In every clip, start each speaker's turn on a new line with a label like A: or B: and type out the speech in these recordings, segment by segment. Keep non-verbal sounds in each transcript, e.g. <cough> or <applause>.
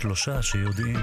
A: שלושה שיודעים.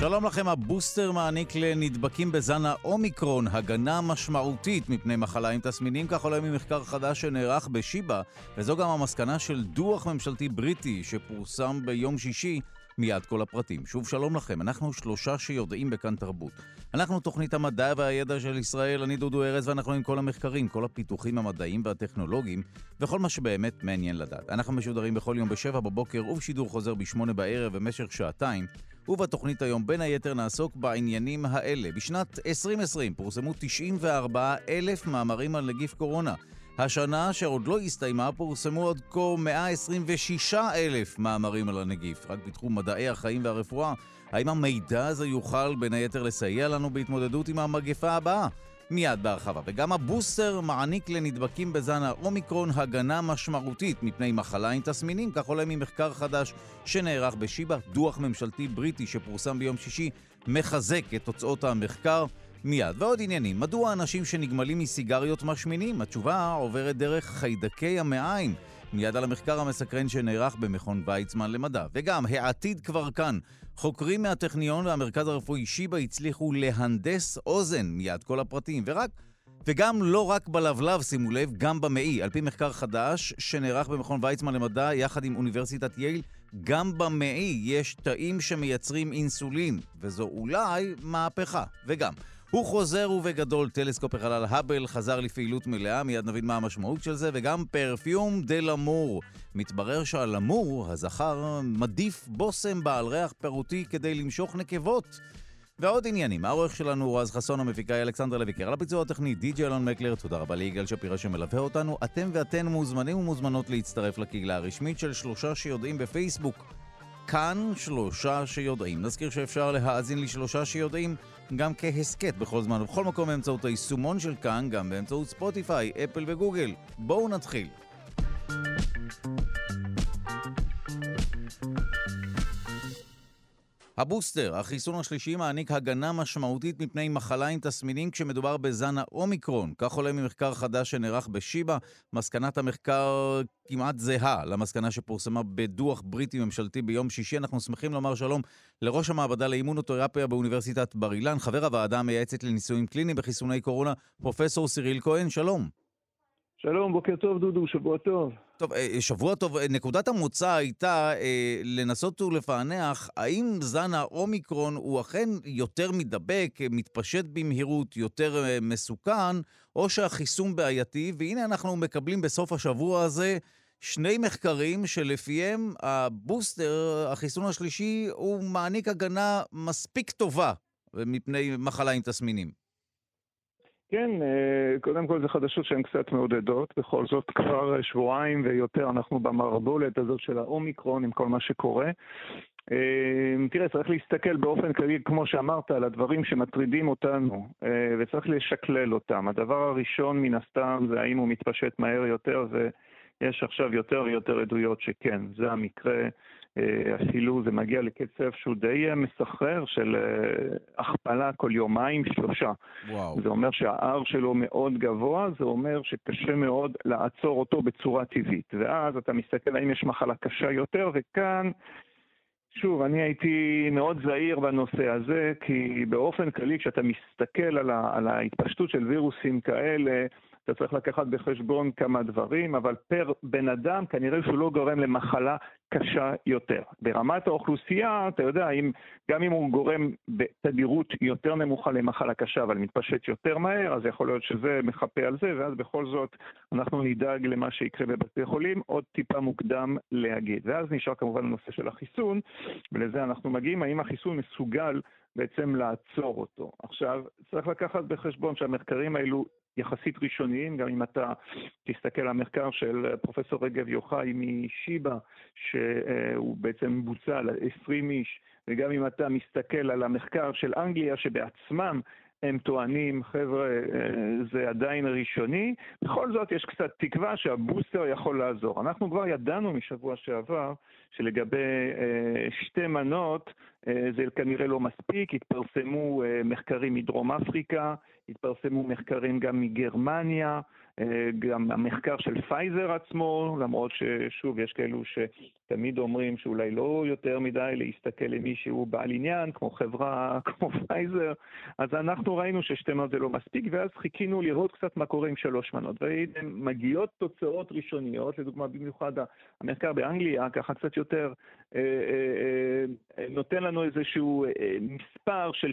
B: שלום לכם, הבוסטר מעניק לנדבקים בזן האומיקרון הגנה משמעותית מפני מחלה עם תסמינים, כך עולה ממחקר חדש שנערך בשיבא, וזו גם המסקנה של דוח ממשלתי בריטי שפורסם ביום שישי מיד כל הפרטים. שוב שלום לכם, אנחנו שלושה שיודעים בכאן תרבות. אנחנו תוכנית המדע והידע של ישראל, אני דודו ארז, ואנחנו עם כל המחקרים, כל הפיתוחים המדעיים והטכנולוגיים, וכל מה שבאמת מעניין לדעת. אנחנו משודרים בכל יום בשבע בבוקר ובשידור חוזר בשמונה בערב במשך שעתיים, ובתוכנית היום בין היתר נעסוק בעניינים האלה. בשנת 2020 פורסמו 94 אלף מאמרים על נגיף קורונה. השנה, שעוד לא הסתיימה, פורסמו עוד כה 126 אלף מאמרים על הנגיף, רק בתחום מדעי החיים והרפואה. האם המידע הזה יוכל בין היתר לסייע לנו בהתמודדות עם המגפה הבאה? מיד בהרחבה. וגם הבוסטר מעניק לנדבקים בזן האומיקרון הגנה משמעותית מפני מחלה עם תסמינים, כך עולה ממחקר חדש שנערך בשיבא. דוח ממשלתי בריטי שפורסם ביום שישי מחזק את תוצאות המחקר. מיד. ועוד עניינים, מדוע אנשים שנגמלים מסיגריות משמינים? התשובה עוברת דרך חיידקי המעיים. מיד על המחקר המסקרן שנערך במכון ויצמן למדע. וגם, העתיד כבר כאן. חוקרים מהטכניון והמרכז הרפואי שיבא הצליחו להנדס אוזן, מיד כל הפרטים, ורק... וגם לא רק בלבלב, שימו לב, גם במעי. על פי מחקר חדש שנערך במכון ויצמן למדע יחד עם אוניברסיטת יייל, גם במעי יש תאים שמייצרים אינסולין, וזו אולי מהפכה. וגם, הוא חוזר ובגדול, טלסקופ החלל האבל חזר לפעילות מלאה, מיד נבין מה המשמעות של זה, וגם פרפיום דה למור. מתברר שהלמור, הזכר, מדיף בושם בעל ריח פירותי כדי למשוך נקבות. ועוד עניינים, העורך שלנו הוא רז חסון, המפיקה היא אלכסנדר לויקר, על הביצוע הטכני די.ג'י אלון מקלר, תודה רבה ליגאל שפירא שמלווה אותנו. אתם ואתן מוזמנים ומוזמנות להצטרף לקהילה הרשמית של שלושה שיודעים בפייסבוק. כאן שלושה שיודעים. נזכיר שאפשר להאזין לשלושה שיודעים גם כהסכת בכל זמן ובכל מקום באמצעות היישומון של כאן, גם באמצעות ספוטיפיי, אפל וגוגל. בואו נתחיל. הבוסטר, החיסון השלישי, מעניק הגנה משמעותית מפני מחלה עם תסמינים כשמדובר בזן האומיקרון. כך עולה ממחקר חדש שנערך בשיבא. מסקנת המחקר כמעט זהה למסקנה שפורסמה בדוח בריטי ממשלתי ביום שישי. אנחנו שמחים לומר שלום לראש המעבדה לאימונותרפיה באוניברסיטת בר אילן, חבר הוועדה המייעצת לניסויים קליניים בחיסוני קורונה, פרופסור סיריל כהן, שלום.
C: שלום, בוקר טוב דודו, שבוע טוב.
B: טוב, אה, שבוע טוב. אה, נקודת המוצא הייתה אה, לנסות ולפענח האם זן האומיקרון הוא אכן יותר מידבק, מתפשט במהירות, יותר מסוכן, או שהחיסון בעייתי, והנה אנחנו מקבלים בסוף השבוע הזה שני מחקרים שלפיהם הבוסטר, החיסון השלישי, הוא מעניק הגנה מספיק טובה מפני מחלה עם תסמינים.
C: כן, אה, קודם כל זה חדשות שהן קצת מעודדות, בכל זאת כבר שבועיים ויותר אנחנו במערבולת הזאת של האומיקרון עם כל מה שקורה. אה, תראה, צריך להסתכל באופן כללי, כמו שאמרת, על הדברים שמטרידים אותנו, אה, וצריך לשקלל אותם. הדבר הראשון, מן הסתם, זה האם הוא מתפשט מהר יותר, ויש עכשיו יותר ויותר עדויות שכן, זה המקרה. אה, אפילו זה מגיע לקצב שהוא די אה, מסחרר של אה, הכפלה כל יומיים שלושה. וואו. זה אומר שהאר שלו מאוד גבוה, זה אומר שקשה מאוד לעצור אותו בצורה טבעית. ואז אתה מסתכל האם יש מחלה קשה יותר, וכאן... שוב, אני הייתי מאוד זהיר בנושא הזה, כי באופן כללי כשאתה מסתכל על, ה, על ההתפשטות של וירוסים כאלה, אתה צריך לקחת בחשבון כמה דברים, אבל פר בן אדם כנראה שהוא לא גורם למחלה קשה יותר. ברמת האוכלוסייה, אתה יודע, אם, גם אם הוא גורם בתדירות יותר נמוכה למחלה קשה, אבל מתפשט יותר מהר, אז יכול להיות שזה מחפה על זה, ואז בכל זאת אנחנו נדאג למה שיקרה בבתי חולים, עוד טיפה מוקדם להגיד. ואז נשאר כמובן הנושא של החיסון, ולזה אנחנו מגיעים, האם החיסון מסוגל בעצם לעצור אותו. עכשיו, צריך לקחת בחשבון שהמחקרים האלו יחסית ראשוניים, גם אם אתה תסתכל על המחקר של פרופסור רגב יוחאי משיבא, שהוא בעצם בוצע על 20 איש, וגם אם אתה מסתכל על המחקר של אנגליה, שבעצמם הם טוענים, חבר'ה, זה עדיין ראשוני, בכל זאת יש קצת תקווה שהבוסטר יכול לעזור. אנחנו כבר ידענו משבוע שעבר שלגבי אה, שתי מנות אה, זה כנראה לא מספיק, התפרסמו אה, מחקרים מדרום אפריקה, התפרסמו מחקרים גם מגרמניה, אה, גם המחקר של פייזר עצמו, למרות ששוב, יש כאלו שתמיד אומרים שאולי לא יותר מדי להסתכל למי שהוא בעל עניין, כמו חברה <laughs> כמו פייזר, אז אנחנו ראינו ששתי מנות זה לא מספיק, ואז חיכינו לראות קצת מה קורה עם שלוש מנות. ומגיעות תוצאות ראשוניות, לדוגמה במיוחד המחקר באנגליה, ככה קצת יותר אה, אה, אה, נותן לנו איזשהו מספר של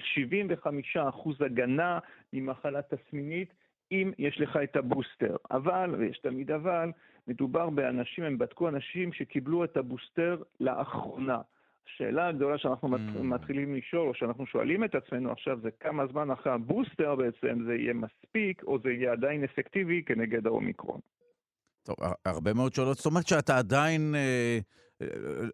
C: 75% הגנה ממחלה תסמינית. אם יש לך את הבוסטר. אבל, ויש תמיד אבל, מדובר באנשים, הם בדקו אנשים שקיבלו את הבוסטר לאחרונה. השאלה הגדולה שאנחנו mm. מתחילים לשאול, או שאנחנו שואלים את עצמנו עכשיו, זה כמה זמן אחרי הבוסטר בעצם זה יהיה מספיק, או זה יהיה עדיין אפקטיבי כנגד האומיקרון.
B: טוב, הרבה מאוד שאלות. זאת אומרת שאתה עדיין... אה...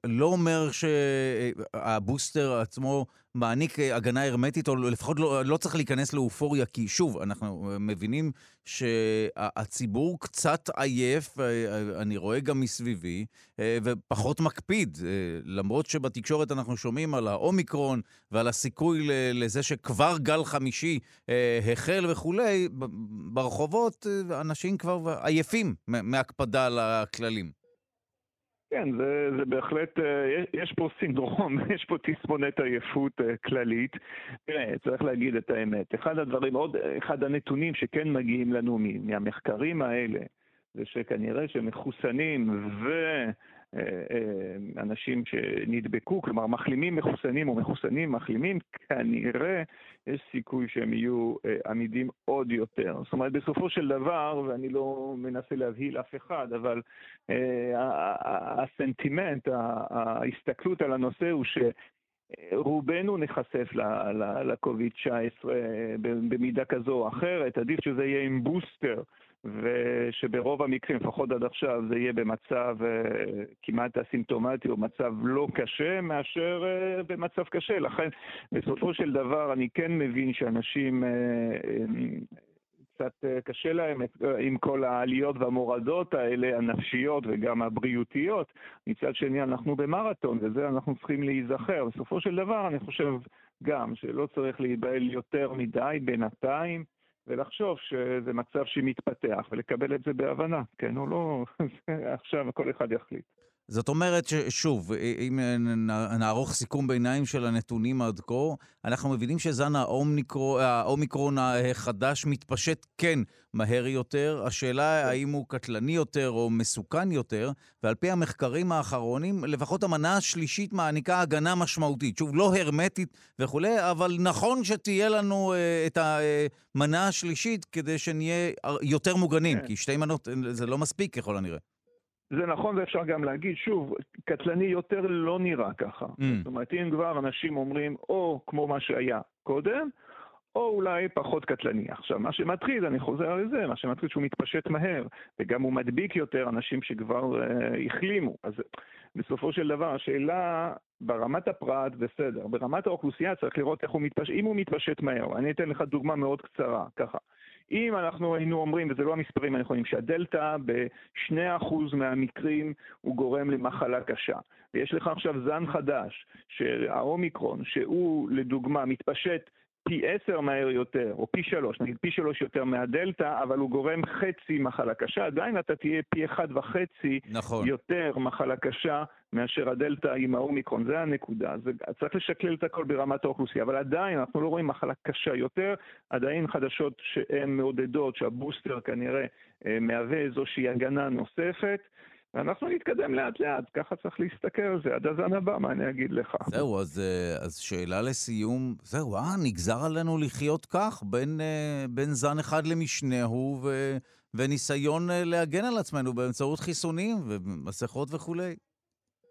B: לא אומר שהבוסטר עצמו מעניק הגנה הרמטית, או לפחות לא, לא צריך להיכנס לאופוריה, כי שוב, אנחנו מבינים שהציבור קצת עייף, אני רואה גם מסביבי, ופחות מקפיד. למרות שבתקשורת אנחנו שומעים על האומיקרון ועל הסיכוי לזה שכבר גל חמישי החל וכולי, ברחובות אנשים כבר עייפים מהקפדה על הכללים.
C: כן, זה, זה בהחלט, אה, יש פה סינדרום, <laughs> יש פה תסמונת עייפות אה, כללית. תראה, צריך להגיד את האמת. אחד הדברים, עוד אחד הנתונים שכן מגיעים לנו מהמחקרים האלה, זה שכנראה שמחוסנים ו... אה, אה, אנשים שנדבקו, כלומר מחלימים מחוסנים או מחוסנים מחלימים, כנראה יש סיכוי שהם יהיו אה, עמידים עוד יותר. זאת אומרת, בסופו של דבר, ואני לא מנסה להבהיל אף אחד, אבל הסנטימנט, ההסתכלות על הנושא הוא ש... רובנו נחשף ל-COVID-19 במידה כזו או אחרת, עדיף שזה יהיה עם בוסטר. ושברוב המקרים, לפחות עד עכשיו, זה יהיה במצב uh, כמעט אסימפטומטי או מצב לא קשה מאשר uh, במצב קשה. לכן, בסופו של דבר, אני כן מבין שאנשים... Uh, קצת קשה להם עם כל העליות והמורדות האלה, הנפשיות וגם הבריאותיות. מצד שני, אנחנו במרתון, וזה אנחנו צריכים להיזכר. בסופו של דבר, אני חושב גם שלא צריך להיבהל יותר מדי בינתיים. ולחשוב שזה מצב שמתפתח, ולקבל את זה בהבנה, כן או לא, <laughs> עכשיו כל אחד יחליט.
B: זאת אומרת ששוב, אם נערוך סיכום ביניים של הנתונים עד כה, אנחנו מבינים שזן האומיקרון החדש מתפשט כן מהר יותר. השאלה כן. האם הוא קטלני יותר או מסוכן יותר, ועל פי המחקרים האחרונים, לפחות המנה השלישית מעניקה הגנה משמעותית. שוב, לא הרמטית וכולי, אבל נכון שתהיה לנו את המנה השלישית כדי שנהיה יותר מוגנים, כן. כי שתי מנות זה לא מספיק ככל הנראה.
C: זה נכון ואפשר גם להגיד, שוב, קטלני יותר לא נראה ככה. Mm. זאת אומרת, אם כבר אנשים אומרים, או כמו מה שהיה קודם, או אולי פחות קטלני. עכשיו, מה שמטריד, אני חוזר לזה, מה שמטריד שהוא מתפשט מהר, וגם הוא מדביק יותר אנשים שכבר uh, החלימו. אז בסופו של דבר, השאלה ברמת הפרט, בסדר, ברמת האוכלוסייה צריך לראות איך הוא מתפשט, אם הוא מתפשט מהר. אני אתן לך דוגמה מאוד קצרה, ככה. אם אנחנו היינו אומרים, וזה לא המספרים הנכונים, שהדלתא ב-2% מהמקרים הוא גורם למחלה קשה, ויש לך עכשיו זן חדש, של האומיקרון, שהוא לדוגמה מתפשט פי עשר מהר יותר, או פי שלוש, נגיד פי שלוש יותר מהדלתא, אבל הוא גורם חצי מחלה קשה, עדיין אתה תהיה פי אחד וחצי נכון. יותר מחלה קשה מאשר הדלתא עם האומיקרון, זה הנקודה. זה, צריך לשקלל את הכל ברמת האוכלוסייה, אבל עדיין אנחנו לא רואים מחלה קשה יותר, עדיין חדשות שהן מעודדות שהבוסטר כנראה אה, מהווה איזושהי הגנה נוספת. ואנחנו נתקדם לאט לאט, ככה צריך להסתכל על זה, עד הזן הבא, מה אני אגיד לך.
B: זהו, אז, אה, אז שאלה לסיום, זהו, אה, נגזר עלינו לחיות כך, בין, אה, בין זן אחד למשנהו, ו, וניסיון אה, להגן על עצמנו באמצעות חיסונים ומסכות וכולי.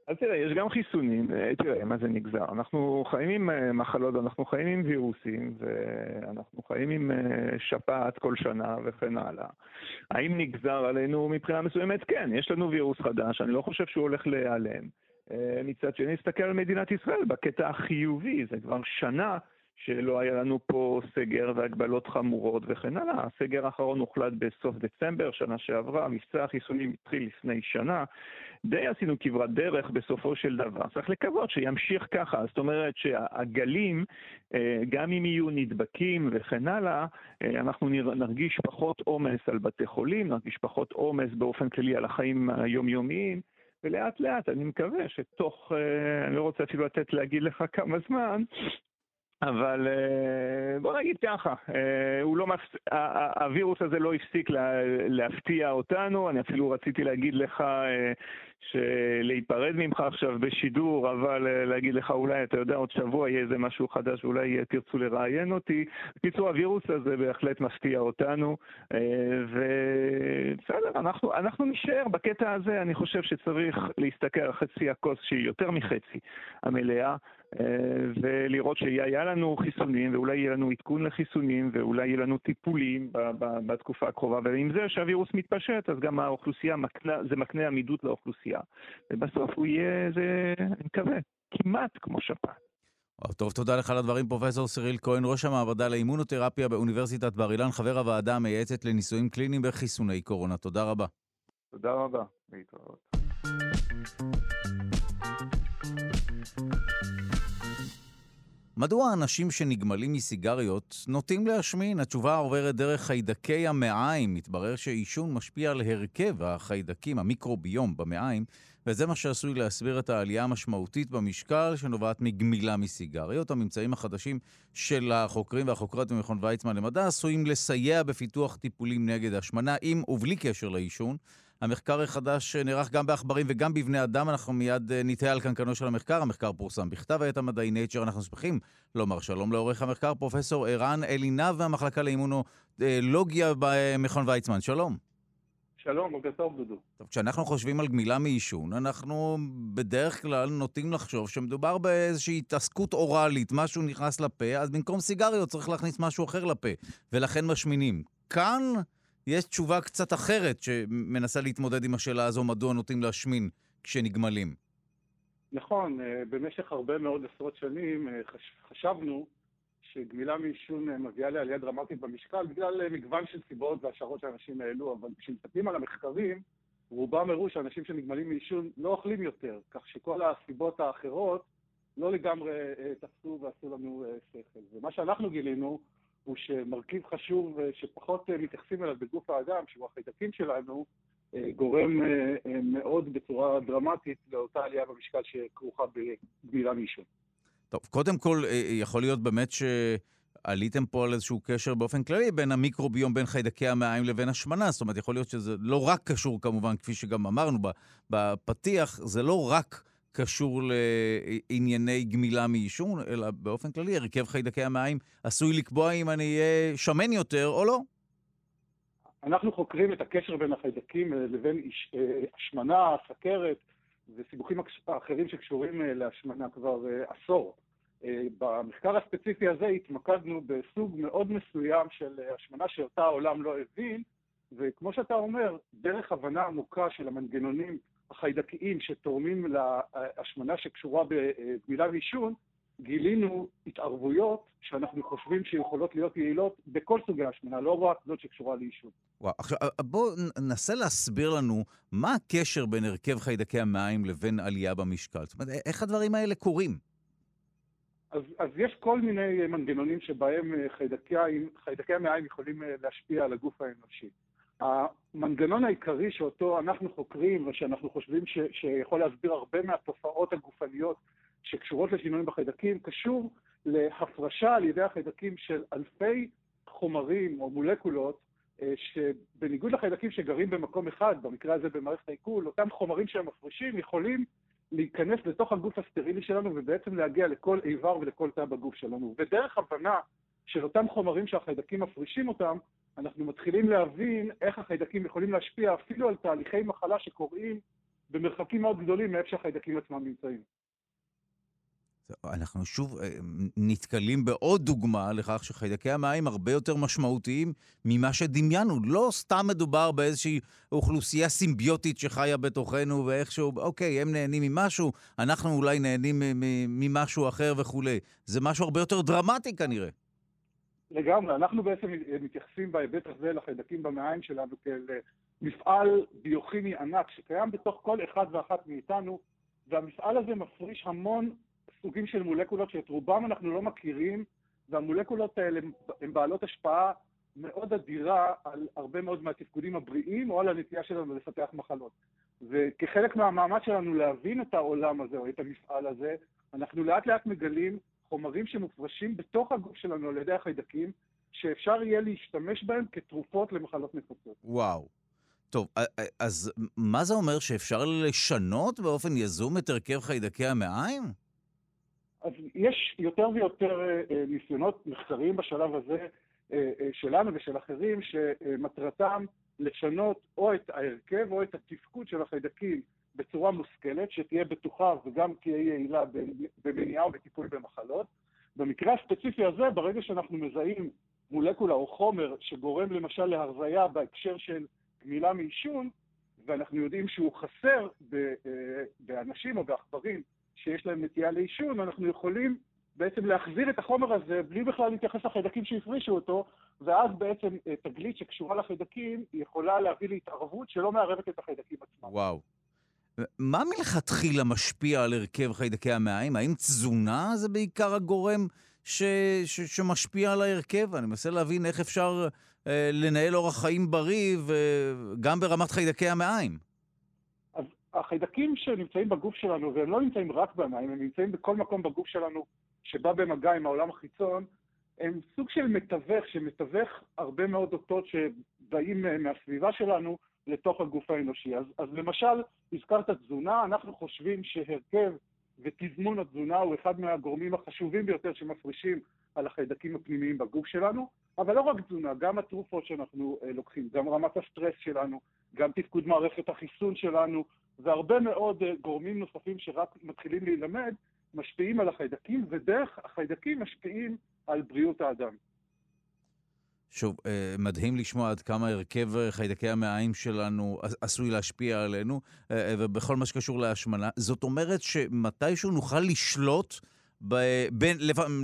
C: אז תראה, יש גם חיסונים, אה, תראה, מה זה נגזר? אנחנו חיים עם אה, מחלות, אנחנו חיים עם וירוסים, ואנחנו חיים עם אה, שפעת כל שנה וכן הלאה. האם נגזר עלינו מבחינה מסוימת? כן, יש לנו וירוס חדש, אני לא חושב שהוא הולך להיעלם. מצד שני, נסתכל על מדינת ישראל בקטע החיובי, זה כבר שנה שלא היה לנו פה סגר והגבלות חמורות וכן הלאה. הסגר האחרון הוחלט בסוף דצמבר, שנה שעברה, מבצע החיסונים התחיל לפני שנה. די עשינו כברת דרך בסופו של דבר. צריך לקוות שימשיך ככה, זאת אומרת שהגלים, אה, גם אם יהיו נדבקים וכן הלאה, אה, אנחנו נרגיש פחות עומס על בתי חולים, נרגיש פחות עומס באופן כללי על החיים היומיומיים. ולאט לאט אני מקווה שתוך, אה, אני לא רוצה אפילו לתת להגיד לך כמה זמן, אבל אה, בוא נגיד ככה, אה, הוא לא מפס... הווירוס הזה לא הפסיק להפתיע אותנו, אני אפילו רציתי להגיד לך אה, להיפרד ממך עכשיו בשידור, אבל להגיד לך אולי, אתה יודע, עוד שבוע יהיה איזה משהו חדש, אולי תרצו לראיין אותי. בקיצור, הווירוס הזה בהחלט מפתיע אותנו, ובסדר, אנחנו, אנחנו נשאר בקטע הזה, אני חושב שצריך להסתכל על חצי הכוס שהיא יותר מחצי המלאה. אה, ולראות שיהיה לנו חיסונים, ואולי יהיה לנו עדכון לחיסונים, ואולי יהיה לנו טיפולים בתקופה הקרובה, ועם זה שהווירוס מתפשט, אז גם האוכלוסייה, מקנה, זה מקנה עמידות לאוכלוסייה. ובסוף הוא יהיה, זה, אני מקווה, כמעט כמו שפעת.
B: טוב, תודה לך על הדברים, פרופ' סיריל כהן, ראש המעבדה לאימונותרפיה באוניברסיטת בר אילן, חבר הוועדה המייעצת לניסויים קליניים בחיסוני קורונה. תודה רבה.
C: תודה רבה, להתראות.
B: מדוע אנשים שנגמלים מסיגריות נוטים להשמין? התשובה עוברת דרך חיידקי המעיים. מתברר שעישון משפיע על הרכב החיידקים, המיקרוביום במעיים, וזה מה שעשוי להסביר את העלייה המשמעותית במשקל שנובעת מגמילה מסיגריות. הממצאים החדשים של החוקרים והחוקרות במכון ויצמן למדע עשויים לסייע בפיתוח טיפולים נגד השמנה, עם ובלי קשר לעישון. המחקר החדש נערך גם בעכברים וגם בבני אדם, אנחנו מיד אה, נתהה על קנקנו של המחקר. המחקר פורסם בכתב העת המדעי Nature, אנחנו שמחים לומר שלום לעורך המחקר, פרופסור ערן אלינב מהמחלקה לאימונולוגיה במכון ויצמן. שלום.
A: שלום, בוקר טוב, דודו.
B: טוב, כשאנחנו חושבים על גמילה מעישון, אנחנו בדרך כלל נוטים לחשוב שמדובר באיזושהי התעסקות אוראלית, משהו נכנס לפה, אז במקום סיגריות צריך להכניס משהו אחר לפה, ולכן משמינים. כאן יש תשובה קצת אחרת שמנסה להתמודד עם השאלה הזו, מדוע נוטים להשמין כשנגמלים.
A: נכון, אה, במשך הרבה מאוד עשרות שנים אה, חשבנו שגמילה מעישון אה, מביאה לעלייה דרמטית במשקל בגלל מגוון של סיבות והשערות שאנשים העלו, אבל כשמסתכלים על המחקרים, רובם הראו שאנשים שנגמלים מעישון לא אוכלים יותר, כך שכל הסיבות האחרות לא לגמרי תפסו ועשו לנו שכל. ומה שאנחנו גילינו הוא שמרכיב חשוב אה, שפחות אה, מתייחסים אליו בגוף האדם, שהוא החיידקים שלנו, אה, גורם מאוד בצורה דרמטית לאותה עלייה במשקל שכרוכה בגמילה מעישון.
B: טוב, קודם כל, יכול להיות באמת שעליתם פה על איזשהו קשר באופן כללי בין המיקרוביום, בין חיידקי המעיים לבין השמנה. זאת אומרת, יכול להיות שזה לא רק קשור כמובן, כפי שגם אמרנו בפתיח, זה לא רק קשור לענייני גמילה מעישון, אלא באופן כללי, הרכב חיידקי המים עשוי לקבוע אם אני אהיה שמן יותר או לא.
A: אנחנו חוקרים את הקשר בין החיידקים לבין אה, השמנה, סכרת וסיבוכים אחרים שקשורים אה, להשמנה כבר אה, עשור. במחקר הספציפי הזה התמקדנו בסוג מאוד מסוים של השמנה שאותה העולם לא הבין, וכמו שאתה אומר, דרך הבנה עמוקה של המנגנונים החיידקיים שתורמים להשמנה שקשורה בגמילה ועישון, גילינו התערבויות שאנחנו חושבים שיכולות להיות יעילות בכל סוגי השמנה, לא רק זאת שקשורה לעישון.
B: וואו, עכשיו בואו ננסה להסביר לנו מה הקשר בין הרכב חיידקי המים לבין עלייה במשקל. זאת אומרת, איך הדברים האלה קורים?
A: אז, אז יש כל מיני מנגנונים שבהם חיידקי, חיידקי המים יכולים להשפיע על הגוף האנושי. המנגנון העיקרי שאותו אנחנו חוקרים ושאנחנו חושבים ש, שיכול להסביר הרבה מהתופעות הגופניות שקשורות לשינויים בחיידקים, קשור להפרשה על ידי החיידקים של אלפי חומרים או מולקולות אה, שבניגוד לחיידקים שגרים במקום אחד, במקרה הזה במערכת העיכול, אותם חומרים שהם מפרישים יכולים להיכנס לתוך הגוף הסטרילי שלנו ובעצם להגיע לכל איבר ולכל תא בגוף שלנו. ודרך הבנה של אותם חומרים שהחיידקים מפרישים אותם, אנחנו מתחילים להבין איך החיידקים יכולים להשפיע אפילו על תהליכי מחלה שקורים במרחקים מאוד גדולים מאיפה שהחיידקים עצמם נמצאים.
B: אנחנו שוב אה, נתקלים בעוד דוגמה לכך שחיידקי המים הרבה יותר משמעותיים ממה שדמיינו. לא סתם מדובר באיזושהי אוכלוסייה סימביוטית שחיה בתוכנו ואיכשהו, אוקיי, הם נהנים ממשהו, אנחנו אולי נהנים ממשהו אחר וכולי. זה משהו הרבה יותר דרמטי כנראה.
A: לגמרי, אנחנו בעצם מתייחסים בהיבט הזה לחיידקים במעיים שלנו כאל מפעל ביוכימי ענק שקיים בתוך כל אחד ואחת מאיתנו, והמפעל הזה מפריש המון סוגים של מולקולות שאת רובם אנחנו לא מכירים, והמולקולות האלה הן בעלות השפעה מאוד אדירה על הרבה מאוד מהתפקודים הבריאים או על הנטייה שלנו לפתח מחלות. וכחלק מהמאמץ שלנו להבין את העולם הזה או את המפעל הזה, אנחנו לאט לאט מגלים חומרים שמופרשים בתוך הגוף שלנו על ידי החיידקים, שאפשר יהיה להשתמש בהם כתרופות למחלות נפוצות.
B: וואו. טוב, אז מה זה אומר שאפשר לשנות באופן יזום את הרכב חיידקי המעיים?
A: אז יש יותר ויותר אה, ניסיונות מחקריים בשלב הזה אה, אה, שלנו ושל אחרים, שמטרתם לשנות או את ההרכב או את התפקוד של החיידקים בצורה מושכלת, שתהיה בטוחה וגם תהיה יעילה במניעה או בטיפול במחלות. במקרה הספציפי הזה, ברגע שאנחנו מזהים מולקולה או חומר שגורם למשל להרזיה בהקשר של גמילה מעישון, ואנחנו יודעים שהוא חסר באנשים או בעכברים שיש להם נטייה לעישון, אנחנו יכולים בעצם להחזיר את החומר הזה בלי בכלל להתייחס לחיידקים שהפרישו אותו, ואז בעצם אה, תגלית שקשורה לחיידקים יכולה להביא להתערבות שלא מערבת את החיידקים עצמם.
B: וואו. מה מלכתחילה משפיע על הרכב חיידקי המעיים? האם תזונה זה בעיקר הגורם ש, ש, שמשפיע על ההרכב? אני מנסה להבין איך אפשר אה, לנהל אורח חיים בריא וגם ברמת חיידקי המעיים.
A: החיידקים שנמצאים בגוף שלנו, והם לא נמצאים רק במים, הם נמצאים בכל מקום בגוף שלנו שבא במגע עם העולם החיצון, הם סוג של מתווך, שמתווך הרבה מאוד אותות שבאים מהסביבה שלנו לתוך הגוף האנושי. אז, אז למשל, הזכרת תזונה, אנחנו חושבים שהרכב ותזמון התזונה הוא אחד מהגורמים החשובים ביותר שמפרישים על החיידקים הפנימיים בגוף שלנו, אבל לא רק תזונה, גם התרופות שאנחנו אה, לוקחים, גם רמת הסטרס שלנו, גם תפקוד מערכת החיסון שלנו, והרבה מאוד אה, גורמים נוספים שרק מתחילים להילמד, משפיעים על החיידקים, ודרך החיידקים משפיעים על בריאות האדם.
B: שוב, אה, מדהים לשמוע עד כמה הרכב חיידקי המעיים שלנו עשוי להשפיע עלינו, ובכל מה שקשור להשמנה. זאת אומרת שמתישהו נוכל לשלוט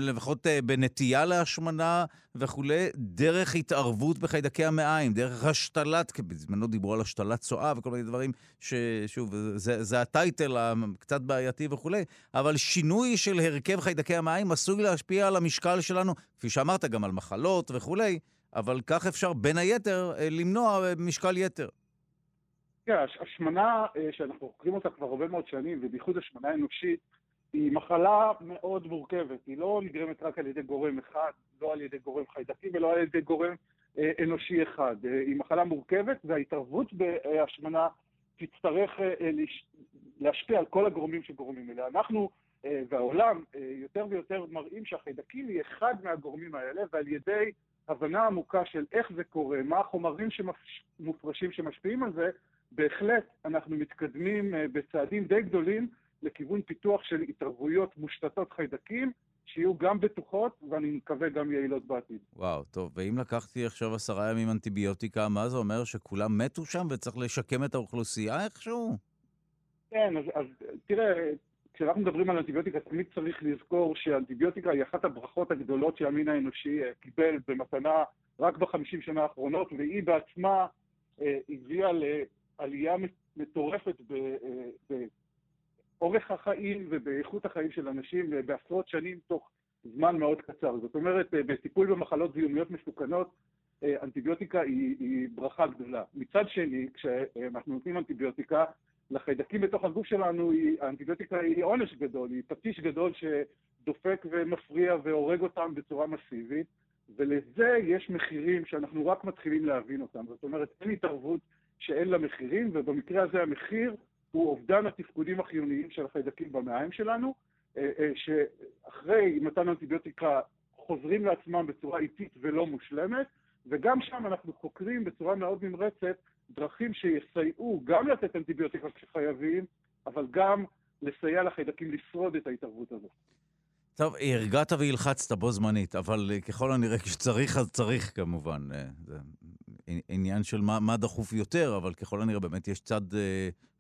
B: לפחות אה, בנטייה להשמנה וכולי, דרך התערבות בחיידקי המעיים, דרך השתלת, בזמנו דיברו על השתלת צואה וכל מיני דברים ששוב, זה, זה הטייטל הקצת בעייתי וכולי, אבל שינוי של הרכב חיידקי המעיים עשוי להשפיע על המשקל שלנו, כפי שאמרת, גם על מחלות וכולי, אבל כך אפשר בין היתר אה, למנוע אה, משקל יתר.
A: כן, השמנה שאנחנו חוקרים אותה כבר הרבה מאוד שנים, ובייחוד השמנה אנושית, היא מחלה מאוד מורכבת, היא לא נגרמת רק על ידי גורם אחד, לא על ידי גורם חיידקי ולא על ידי גורם אה, אנושי אחד. אה, היא מחלה מורכבת וההתערבות בהשמנה תצטרך אה, להש... להשפיע על כל הגורמים שגורמים אליה. אנחנו אה, והעולם אה, יותר ויותר מראים שהחיידקים היא אחד מהגורמים האלה, ועל ידי הבנה עמוקה של איך זה קורה, מה החומרים שמופרשים שמשפיעים על זה, בהחלט אנחנו מתקדמים אה, בצעדים די גדולים לכיוון פיתוח של התערבויות מושתתות חיידקים, שיהיו גם בטוחות, ואני מקווה גם יעילות בעתיד.
B: וואו, טוב, ואם לקחתי עכשיו עשרה ימים אנטיביוטיקה, מה זה אומר, שכולם מתו שם וצריך לשקם את האוכלוסייה איכשהו?
A: כן, אז, אז תראה, כשאנחנו מדברים על אנטיביוטיקה, תמיד צריך לזכור שאנטיביוטיקה היא אחת הברכות הגדולות שהמין האנושי אה, קיבל במתנה רק בחמישים שנה האחרונות, והיא בעצמה אה, הביאה לעלייה מטורפת ב, אה, באורך החיים ובאיכות החיים של אנשים בעשרות שנים תוך זמן מאוד קצר. זאת אומרת, בטיפול במחלות זיהומיות מסוכנות, אנטיביוטיקה היא, היא ברכה גדולה. מצד שני, כשאנחנו נותנים אנטיביוטיקה, לחיידקים בתוך הגוף שלנו, היא, האנטיביוטיקה היא עונש גדול, היא פטיש גדול שדופק ומפריע והורג אותם בצורה מסיבית, ולזה יש מחירים שאנחנו רק מתחילים להבין אותם. זאת אומרת, אין התערבות שאין לה מחירים, ובמקרה הזה המחיר הוא אובדן התפקודים החיוניים של החיידקים במעיים שלנו, אה, אה, שאחרי מתן אנטיביוטיקה חוזרים לעצמם בצורה איטית ולא מושלמת, וגם שם אנחנו חוקרים בצורה מאוד נמרצת דרכים שיסייעו גם לתת אנטיביוטיקה כשחייבים, אבל גם לסייע לחיידקים לשרוד את ההתערבות הזאת.
B: טוב, הרגעת והלחצת בו זמנית, אבל ככל הנראה כשצריך אז צריך כמובן. זה עניין של מה, מה דחוף יותר, אבל ככל הנראה באמת יש צד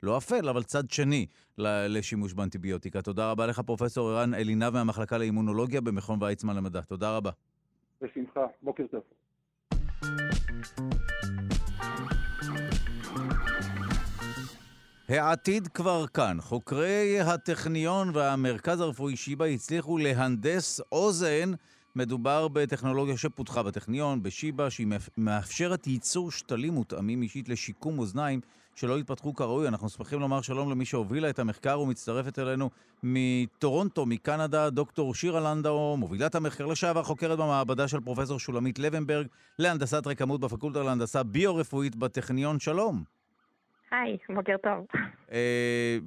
B: לא אפל, אבל צד שני לשימוש באנטיביוטיקה. תודה רבה לך, פרופ' ערן אלינה מהמחלקה לאימונולוגיה במכון ויצמן למדע. תודה רבה.
A: בשמחה, בוקר טוב.
B: העתיד כבר כאן. חוקרי הטכניון והמרכז הרפואי שיבא הצליחו להנדס אוזן. מדובר בטכנולוגיה שפותחה בטכניון, בשיבא, שהיא מאפשרת ייצור שתלים מותאמים אישית לשיקום אוזניים שלא התפתחו כראוי. אנחנו שמחים לומר שלום למי שהובילה את המחקר ומצטרפת אלינו מטורונטו, מקנדה, דוקטור שירה לנדאו, מובילת המחקר לשעבר, חוקרת במעבדה של פרופסור שולמית לבנברג להנדסת רקמות בפקולטה להנדסה ביו-רפואית בטכניון. שלום.
D: היי, בוקר טוב.
B: אה,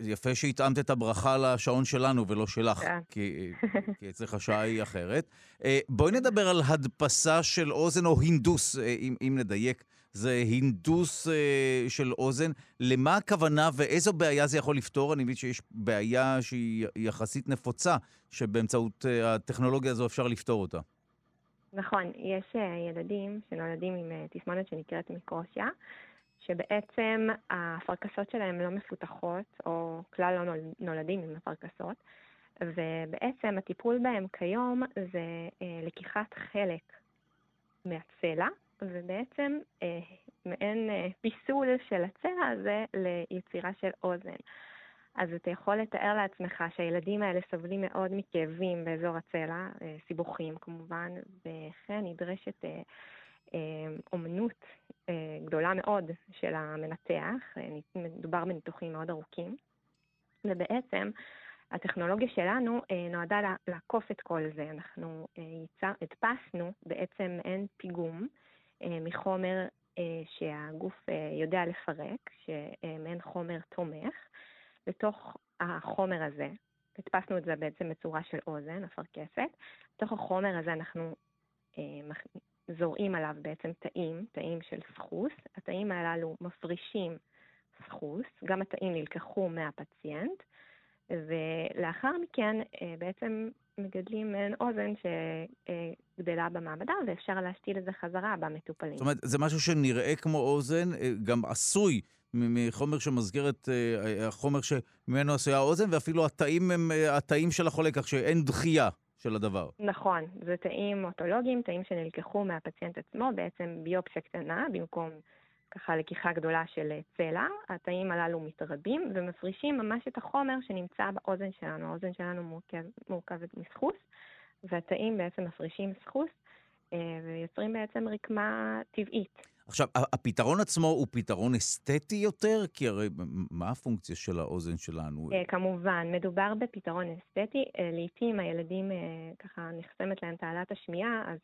B: יפה שהתאמת את הברכה לשעון שלנו ולא שלך, כן. כי, כי אצלך השעה היא אחרת. אה, בואי נדבר על הדפסה של אוזן או הינדוס, אה, אם, אם נדייק. זה הינדוס אה, של אוזן. למה הכוונה ואיזו בעיה זה יכול לפתור? אני מבין שיש בעיה שהיא יחסית נפוצה, שבאמצעות אה, הטכנולוגיה הזו אפשר לפתור אותה.
D: נכון, יש ילדים שנולדים עם תסמונת שנקראת מיקרוסיה. שבעצם האפרכסות שלהם לא מפותחות, או כלל לא נולדים עם אפרכסות, ובעצם הטיפול בהם כיום זה אה, לקיחת חלק מהצלע, ובעצם אה, מעין אה, פיסול של הצלע הזה ליצירה של אוזן. אז אתה יכול לתאר לעצמך שהילדים האלה סובלים מאוד מכאבים באזור הצלע, אה, סיבוכים כמובן, וכן נדרשת אה, אה, אומנות גדולה מאוד של המנתח, אה, מדובר בניתוחים מאוד ארוכים, ובעצם הטכנולוגיה שלנו נועדה לעקוף את כל זה. אנחנו יצר, הדפסנו בעצם מעין פיגום מחומר שהגוף יודע לפרק, שמעין חומר תומך. לתוך החומר הזה, הדפסנו את זה בעצם בצורה של אוזן, אפרכסת, לתוך החומר הזה אנחנו זורעים עליו בעצם תאים, תאים של סחוס. התאים הללו מפרישים סחוס, גם התאים נלקחו מהפציינט, ולאחר מכן אה, בעצם מגדלים מעין אוזן שגדלה במעבדה, ואפשר להשתיל את זה חזרה במטופלים.
B: זאת אומרת, זה משהו שנראה כמו אוזן, אה, גם עשוי מחומר שמסגיר את אה, החומר שממנו עשויה האוזן, ואפילו התאים הם התאים של החולה, כך שאין דחייה. של הדבר.
D: נכון, זה תאים אוטולוגיים, תאים שנלקחו מהפציינט עצמו, בעצם ביופסיה קטנה, במקום ככה לקיחה גדולה של צלע. התאים הללו מתרבים ומפרישים ממש את החומר שנמצא באוזן שלנו. האוזן שלנו מורכב, מורכבת מסחוס, והתאים בעצם מפרישים סחוס אה, ויוצרים בעצם רקמה טבעית.
B: עכשיו, הפתרון עצמו הוא פתרון אסתטי יותר? כי הרי מה הפונקציה של האוזן שלנו?
D: אה, כמובן, מדובר בפתרון אסתטי. אה, לעתים הילדים, אה, ככה נחסמת להם תעלת השמיעה, אז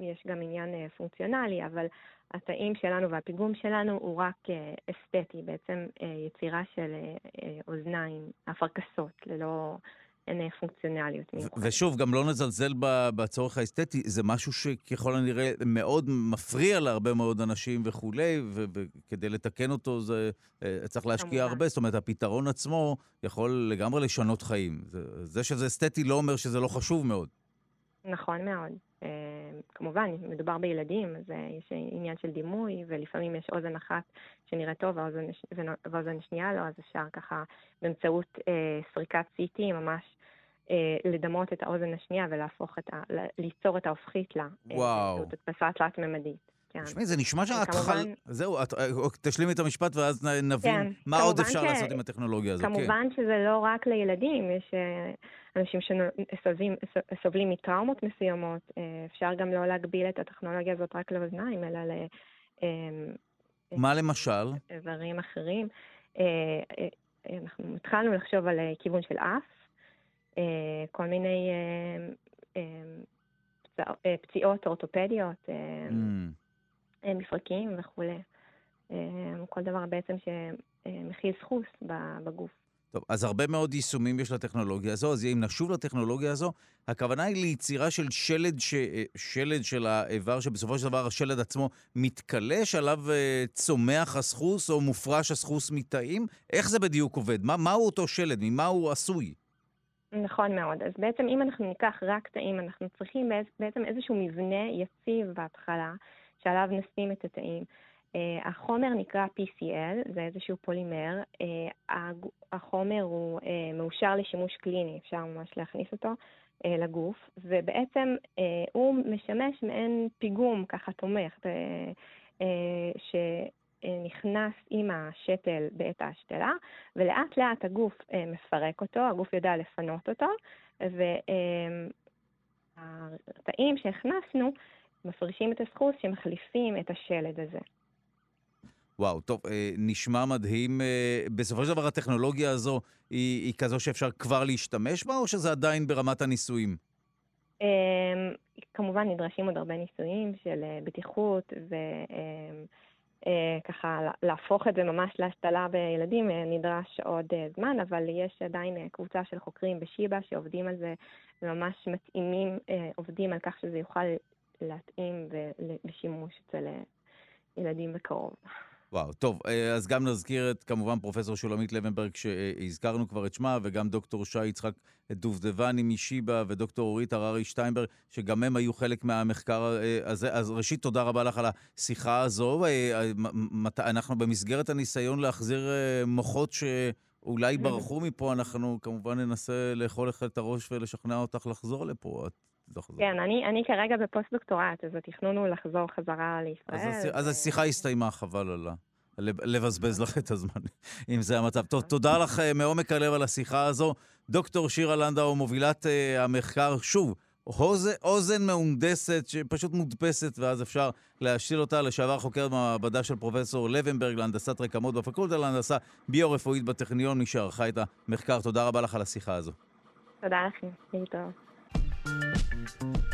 D: יש גם עניין פונקציונלי, אבל התאים שלנו והפיגום שלנו הוא רק אסתטי, בעצם יצירה של אוזניים, אפרכסות, ללא... אין אה, פונקציונליות מיוחדת.
B: ושוב, גם לא נזלזל בצורך האסתטי, זה משהו שככל הנראה מאוד מפריע להרבה מאוד אנשים וכולי, וכדי לתקן אותו זה אה, צריך להשקיע הרבה. זאת אומרת, הפתרון עצמו יכול לגמרי לשנות חיים. זה, זה שזה אסתטי לא אומר שזה לא חשוב מאוד.
D: נכון מאוד. Uh, כמובן, מדובר בילדים, אז יש עניין של דימוי, ולפעמים יש אוזן אחת שנראית טוב ואוזן, ואוזן שנייה לא, אז אפשר ככה באמצעות uh, סריקת CT ממש אה, לדמות את האוזן השנייה ולהפוך את ה... ליצור את ההופכית לה.
B: אה, וואו.
D: זאת הדפסה תלת-ממדית.
B: כן. תשמעי, זה נשמע שאת חל... זהו, את, אה, תשלימי את המשפט ואז נבין כן, מה עוד אפשר ש... לעשות עם הטכנולוגיה הזאת.
D: כמובן כן. שזה לא רק לילדים, יש אנשים שסובלים מטראומות מסוימות. אפשר גם לא להגביל את הטכנולוגיה הזאת רק לאוזניים, אלא ל...
B: מה למשל?
D: איברים אחרים. אנחנו התחלנו לחשוב על כיוון של אף. אה, כל מיני אה, אה, פציעות אורתופדיות, mm. מפרקים וכולי. כל דבר בעצם שמכיל סחוס בגוף.
B: טוב, אז הרבה מאוד יישומים יש לטכנולוגיה הזו, אז אם נשוב לטכנולוגיה הזו, הכוונה היא ליצירה של שלד, ש... שלד של האיבר, שבסופו של דבר השלד עצמו מתכלה, שעליו צומח הסחוס או מופרש הסחוס מתאים? איך זה בדיוק עובד? מה, מהו אותו שלד? ממה הוא עשוי?
D: נכון מאוד. אז בעצם אם אנחנו ניקח רק תאים, אנחנו צריכים בעצם איזשהו מבנה יציב בהתחלה, שעליו נשים את התאים. Uh, החומר נקרא PCL, זה איזשהו פולימר. Uh, החומר הוא uh, מאושר לשימוש קליני, אפשר ממש להכניס אותו uh, לגוף, ובעצם uh, הוא משמש מעין פיגום ככה תומך, uh, uh, שנכנס עם השתל בעת ההשתלה, ולאט לאט הגוף uh, מפרק אותו, הגוף יודע לפנות אותו, והתאים uh, שהכנסנו מפרישים את הסחוס שמחליפים את השלד הזה.
B: וואו, טוב, אה, נשמע מדהים. אה, בסופו של דבר הטכנולוגיה הזו היא, היא כזו שאפשר כבר להשתמש בה, או שזה עדיין ברמת הניסויים?
D: כמובן נדרשים עוד הרבה ניסויים של אה, בטיחות, וככה להפוך את זה ממש להשתלה בילדים נדרש עוד זמן, אבל יש עדיין קבוצה של חוקרים בשיבא שעובדים על זה, וממש מתאימים, עובדים על כך שזה יוכל להתאים לשימוש אצל ילדים בקרוב.
B: וואו, טוב, אה, אז גם נזכיר את כמובן פרופסור שולמית לבנברג, שהזכרנו כבר את שמה, וגם דוקטור שי יצחק דובדבני משיבא, ודוקטור אורית הררי שטיינברג, שגם הם היו חלק מהמחקר אה, הזה. אז ראשית, תודה רבה לך על השיחה הזו. אה, אנחנו במסגרת הניסיון להחזיר מוחות שאולי <laughs> ברחו מפה, אנחנו כמובן ננסה לאכול לך את הראש ולשכנע אותך לחזור לפה. את
D: לחזור. כן, אני, אני כרגע בפוסט-דוקטורט, אז התכנון הוא לחזור חזרה לישראל.
B: אז, ו... אז השיחה הסתיימה, חבל על ה... לבזבז לך את הזמן, <laughs> אם זה המצב. טוב, תודה לך אה, מעומק הלב על השיחה הזו. דוקטור שירה לנדאו, מובילת uh, המחקר, שוב, אוזן, אוזן מהונדסת, שפשוט מודפסת, ואז אפשר להשאיל אותה, לשעבר חוקרת במעבדה של פרופסור לוינברג להנדסת רקמות בפקולטה להנדסה ביו-רפואית בטכניון, מי שערכה את המחקר. תודה רבה לך על השיחה הזו.
D: תודה לכם, להתראות. Thank you.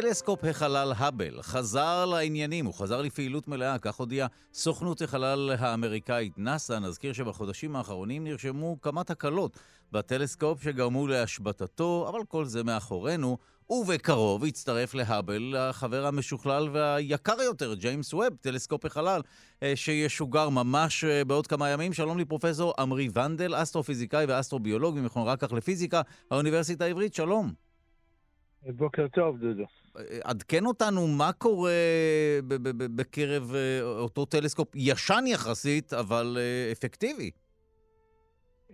B: טלסקופ החלל האבל חזר לעניינים, הוא חזר לפעילות מלאה, כך הודיעה סוכנות החלל האמריקאית נאס"א. נזכיר שבחודשים האחרונים נרשמו כמה תקלות בטלסקופ שגרמו להשבתתו, אבל כל זה מאחורינו, ובקרוב יצטרף להאבל החבר המשוכלל והיקר יותר, ג'יימס ווב, טלסקופ החלל, אה, שישוגר ממש אה, בעוד כמה ימים. שלום לי פרופסור עמרי ונדל, אסטרופיזיקאי ואסטרוביולוג ממכון רקח לפיזיקה, האוניברסיטה העברית, שלום.
E: בוקר טוב, דודו.
B: עדכן אותנו מה קורה בקרב אה, אותו טלסקופ ישן יחסית, אבל אה, אפקטיבי.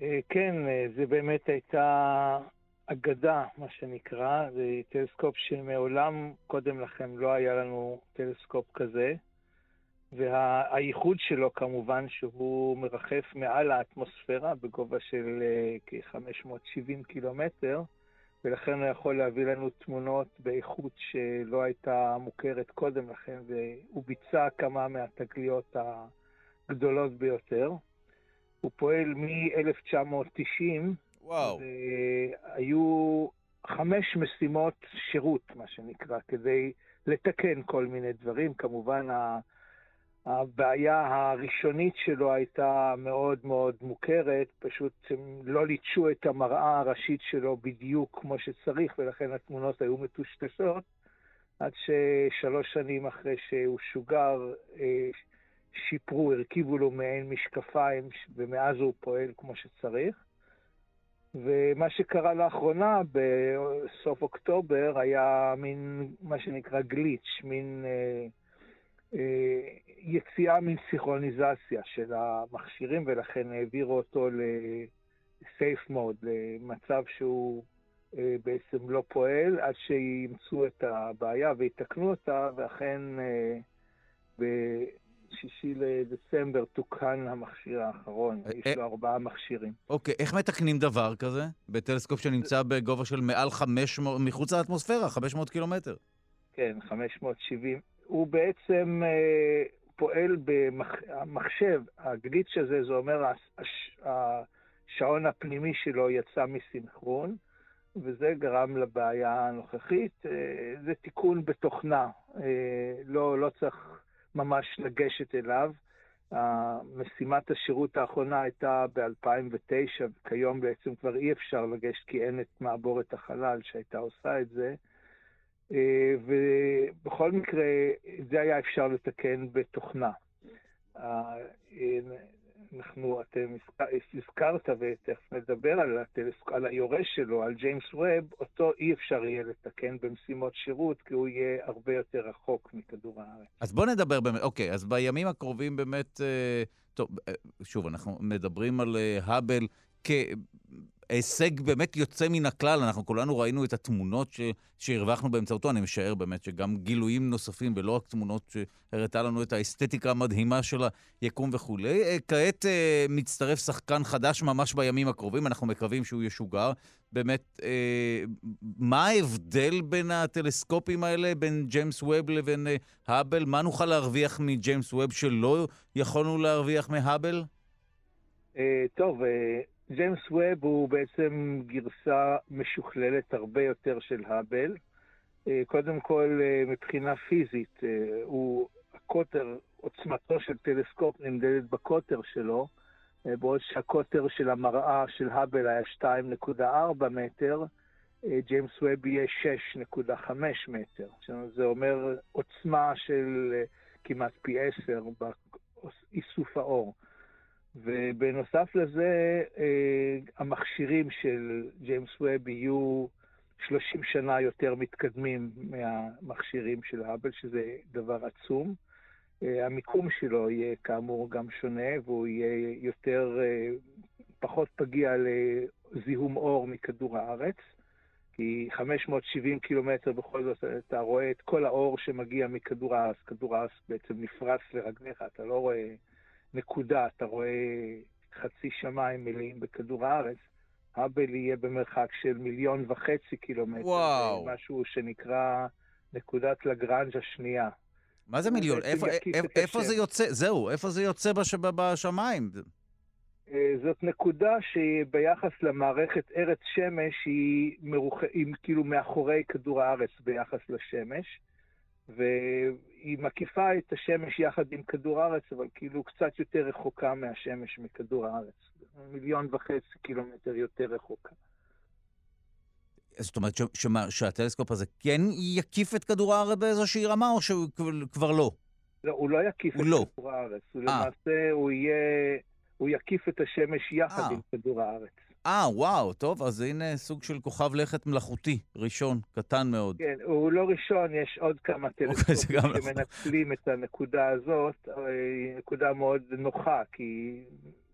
E: אה, כן, זה באמת הייתה אגדה, מה שנקרא. זה טלסקופ שמעולם קודם לכן לא היה לנו טלסקופ כזה. והייחוד שלו כמובן שהוא מרחף מעל האטמוספירה בגובה של כ-570 קילומטר. ולכן הוא יכול להביא לנו תמונות באיכות שלא הייתה מוכרת קודם לכן, והוא ביצע כמה מהתגליות הגדולות ביותר. הוא פועל מ-1990,
B: וואו.
E: והיו חמש משימות שירות, מה שנקרא, כדי לתקן כל מיני דברים. כמובן, הבעיה הראשונית שלו הייתה מאוד מאוד מוכרת, פשוט לא ליטשו את המראה הראשית שלו בדיוק כמו שצריך, ולכן התמונות היו מטושטשות, עד ששלוש שנים אחרי שהוא שוגר, אה, שיפרו, הרכיבו לו מעין משקפיים, ומאז הוא פועל כמו שצריך. ומה שקרה לאחרונה, בסוף אוקטובר, היה מין, מה שנקרא גליץ', מין... אה, אה, יציאה מסיכרוניזציה של המכשירים, ולכן העבירו אותו ל-safe mode, למצב שהוא אה, בעצם לא פועל, עד שימצאו את הבעיה ויתקנו אותה, ואכן אה, בשישי לדצמבר תוקן המכשיר האחרון, יש לו ארבעה מכשירים.
B: אוקיי, איך מתקנים דבר כזה? בטלסקופ שנמצא בגובה של מעל 500, מחוץ לאטמוספירה, 500 קילומטר.
E: כן, 570. הוא בעצם אה, פועל במחשב, הגליץ' הזה, זה אומר השעון הפנימי שלו יצא מסינכרון, וזה גרם לבעיה הנוכחית. אה, זה תיקון בתוכנה, אה, לא, לא צריך ממש לגשת אליו. משימת השירות האחרונה הייתה ב-2009, וכיום בעצם כבר אי אפשר לגשת כי אין את מעבורת החלל שהייתה עושה את זה. אה, ובכל מקרה, זה היה אפשר לתקן בתוכנה. אה, אנחנו, אתם הזכרת ותכף נדבר על, על היורש שלו, על ג'יימס ווב, אותו אי אפשר יהיה לתקן במשימות שירות, כי הוא יהיה הרבה יותר רחוק מכדור הארץ.
B: אז בוא נדבר באמת, אוקיי, אז בימים הקרובים באמת, אה, טוב, שוב, אנחנו מדברים על האבל כ... הישג באמת יוצא מן הכלל. אנחנו כולנו ראינו את התמונות ש... שהרווחנו באמצעותו. אני משער באמת שגם גילויים נוספים, ולא רק תמונות שהראתה לנו את האסתטיקה המדהימה של היקום וכולי. אה, כעת uh, מצטרף שחקן חדש ממש בימים הקרובים, אנחנו מקווים שהוא ישוגר. באמת, uh, מה ההבדל בין הטלסקופים האלה, בין ג'יימס ווב לבין האבל? מה נוכל להרוויח מג'יימס ווב שלא יכולנו להרוויח מהאבל?
E: Uh, טוב. ג'יימס ווב הוא בעצם גרסה משוכללת הרבה יותר של האבל. אה, קודם כל, אה, מבחינה פיזית, אה, הוא, הקוטר, עוצמתו של טלסקופ נמדדת בקוטר שלו, בעוד שהקוטר של המראה של האבל היה 2.4 מטר, ג'יימס ווב יהיה 6.5 מטר. זה אומר עוצמה של כמעט פי 10 באיסוף האור. ובנוסף לזה, אה, המכשירים של ג'יימס ווב יהיו 30 שנה יותר מתקדמים מהמכשירים של האבל, שזה דבר עצום. אה, המיקום שלו יהיה כאמור גם שונה, והוא יהיה יותר, אה, פחות פגיע לזיהום אור מכדור הארץ. כי 570 קילומטר בכל זאת אתה רואה את כל האור שמגיע מכדור הארץ. כדור הארץ בעצם נפרץ לרגליך, אתה לא רואה נקודה, אתה רואה חצי שמיים מלאים בכדור הארץ, האבל יהיה במרחק של מיליון וחצי קילומטר.
B: וואו.
E: משהו שנקרא נקודת לגרנג' השנייה.
B: מה זה מיליון? איפה, איפה, איפה זה יוצא? זהו, איפה זה יוצא בש... בשמיים?
E: אה, זאת נקודה שביחס למערכת ארץ שמש היא, מרוח... היא כאילו מאחורי כדור הארץ ביחס לשמש. והיא מקיפה את השמש יחד עם כדור הארץ, אבל כאילו קצת יותר רחוקה מהשמש מכדור הארץ. מיליון וחצי קילומטר יותר רחוקה.
B: זאת אומרת, שמה, שהטלסקופ הזה כן יקיף את כדור הארץ באיזושהי רמה, או שהוא כבר לא?
E: לא, הוא לא יקיף את לא. כדור הארץ. הוא 아. אה. למעשה, הוא יהיה... הוא יקיף את השמש יחד 아. אה. עם כדור הארץ.
B: אה, וואו, טוב, אז הנה סוג של כוכב לכת מלאכותי, ראשון, קטן מאוד.
E: כן, הוא לא ראשון, יש עוד כמה אוקיי, טלסקופים נכון. שמנצלים את הנקודה הזאת, היא נקודה מאוד נוחה, כי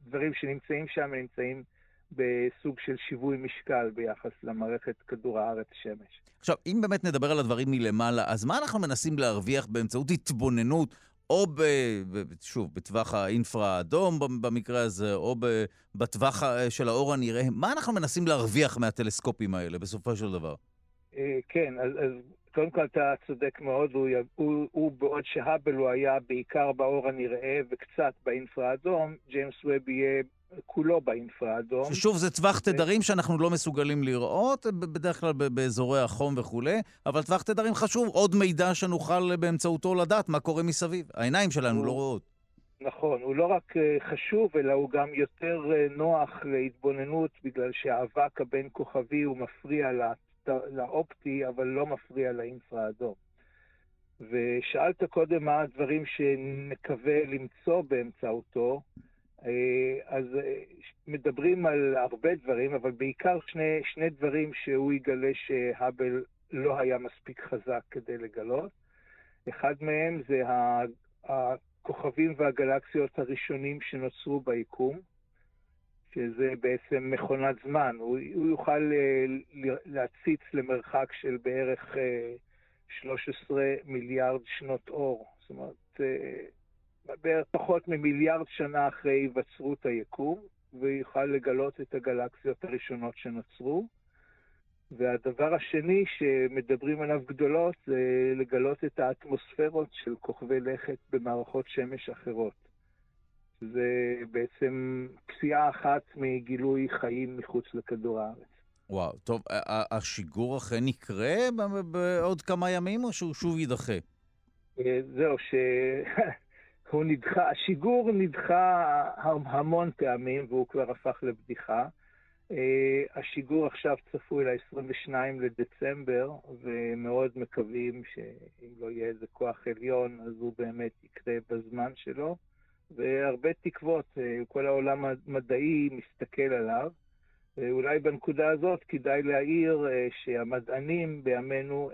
E: דברים שנמצאים שם נמצאים בסוג של שיווי משקל ביחס למערכת כדור הארץ שמש.
B: עכשיו, אם באמת נדבר על הדברים מלמעלה, אז מה אנחנו מנסים להרוויח באמצעות התבוננות או, ב, שוב, בטווח האינפרה-אדום במקרה הזה, או ב, בטווח של האור הנראה, מה אנחנו מנסים להרוויח מהטלסקופים האלה בסופו של דבר?
E: אה, כן, אז, אז קודם כל אתה צודק מאוד, הוא, הוא, הוא בעוד שהאבל הוא היה בעיקר באור הנראה וקצת באינפרה-אדום, ג'יימס ווב יהיה כולו באינפרה-אדום.
B: ששוב, זה טווח תדרים שאנחנו לא מסוגלים לראות, בדרך כלל באזורי החום וכולי, אבל טווח תדרים חשוב, עוד מידע שנוכל באמצעותו לדעת מה קורה מסביב. העיניים שלנו הוא... לא רואות.
E: נכון, הוא לא רק אה, חשוב, אלא הוא גם יותר אה, נוח להתבוננות, בגלל שהאבק הבין-כוכבי הוא מפריע לאופטי, אבל לא מפריע לאינפרה-אדום. ושאלת קודם מה הדברים שנקווה למצוא באמצעותו, אז אה, מדברים על הרבה דברים, אבל בעיקר שני, שני דברים שהוא יגלה שהאבל לא היה מספיק חזק כדי לגלות. אחד מהם זה הכוכבים והגלקסיות הראשונים שנוצרו ביקום, שזה בעצם מכונת זמן. הוא, הוא יוכל אה, להציץ למרחק של בערך 13 מיליארד שנות אור. זאת אומרת, בערך פחות ממיליארד שנה אחרי היווצרות היקום, ויוכל לגלות את הגלקסיות הראשונות שנוצרו. והדבר השני שמדברים עליו גדולות זה לגלות את האטמוספירות של כוכבי לכת במערכות שמש אחרות. זה בעצם פסיעה אחת מגילוי חיים מחוץ לכדור הארץ.
B: וואו, טוב, השיגור אכן יקרה בעוד כמה ימים או שהוא שוב יידחה?
E: אה, זהו, ש... <laughs> הוא נדחה, השיגור נדחה המון פעמים והוא כבר הפך לבדיחה. אה, השיגור עכשיו צפוי ל-22 לדצמבר, ומאוד מקווים שאם לא יהיה איזה כוח עליון, אז הוא באמת יקרה בזמן שלו. והרבה תקוות, אה, כל העולם המדעי מסתכל עליו. ואולי בנקודה הזאת כדאי להעיר אה, שהמדענים בימינו,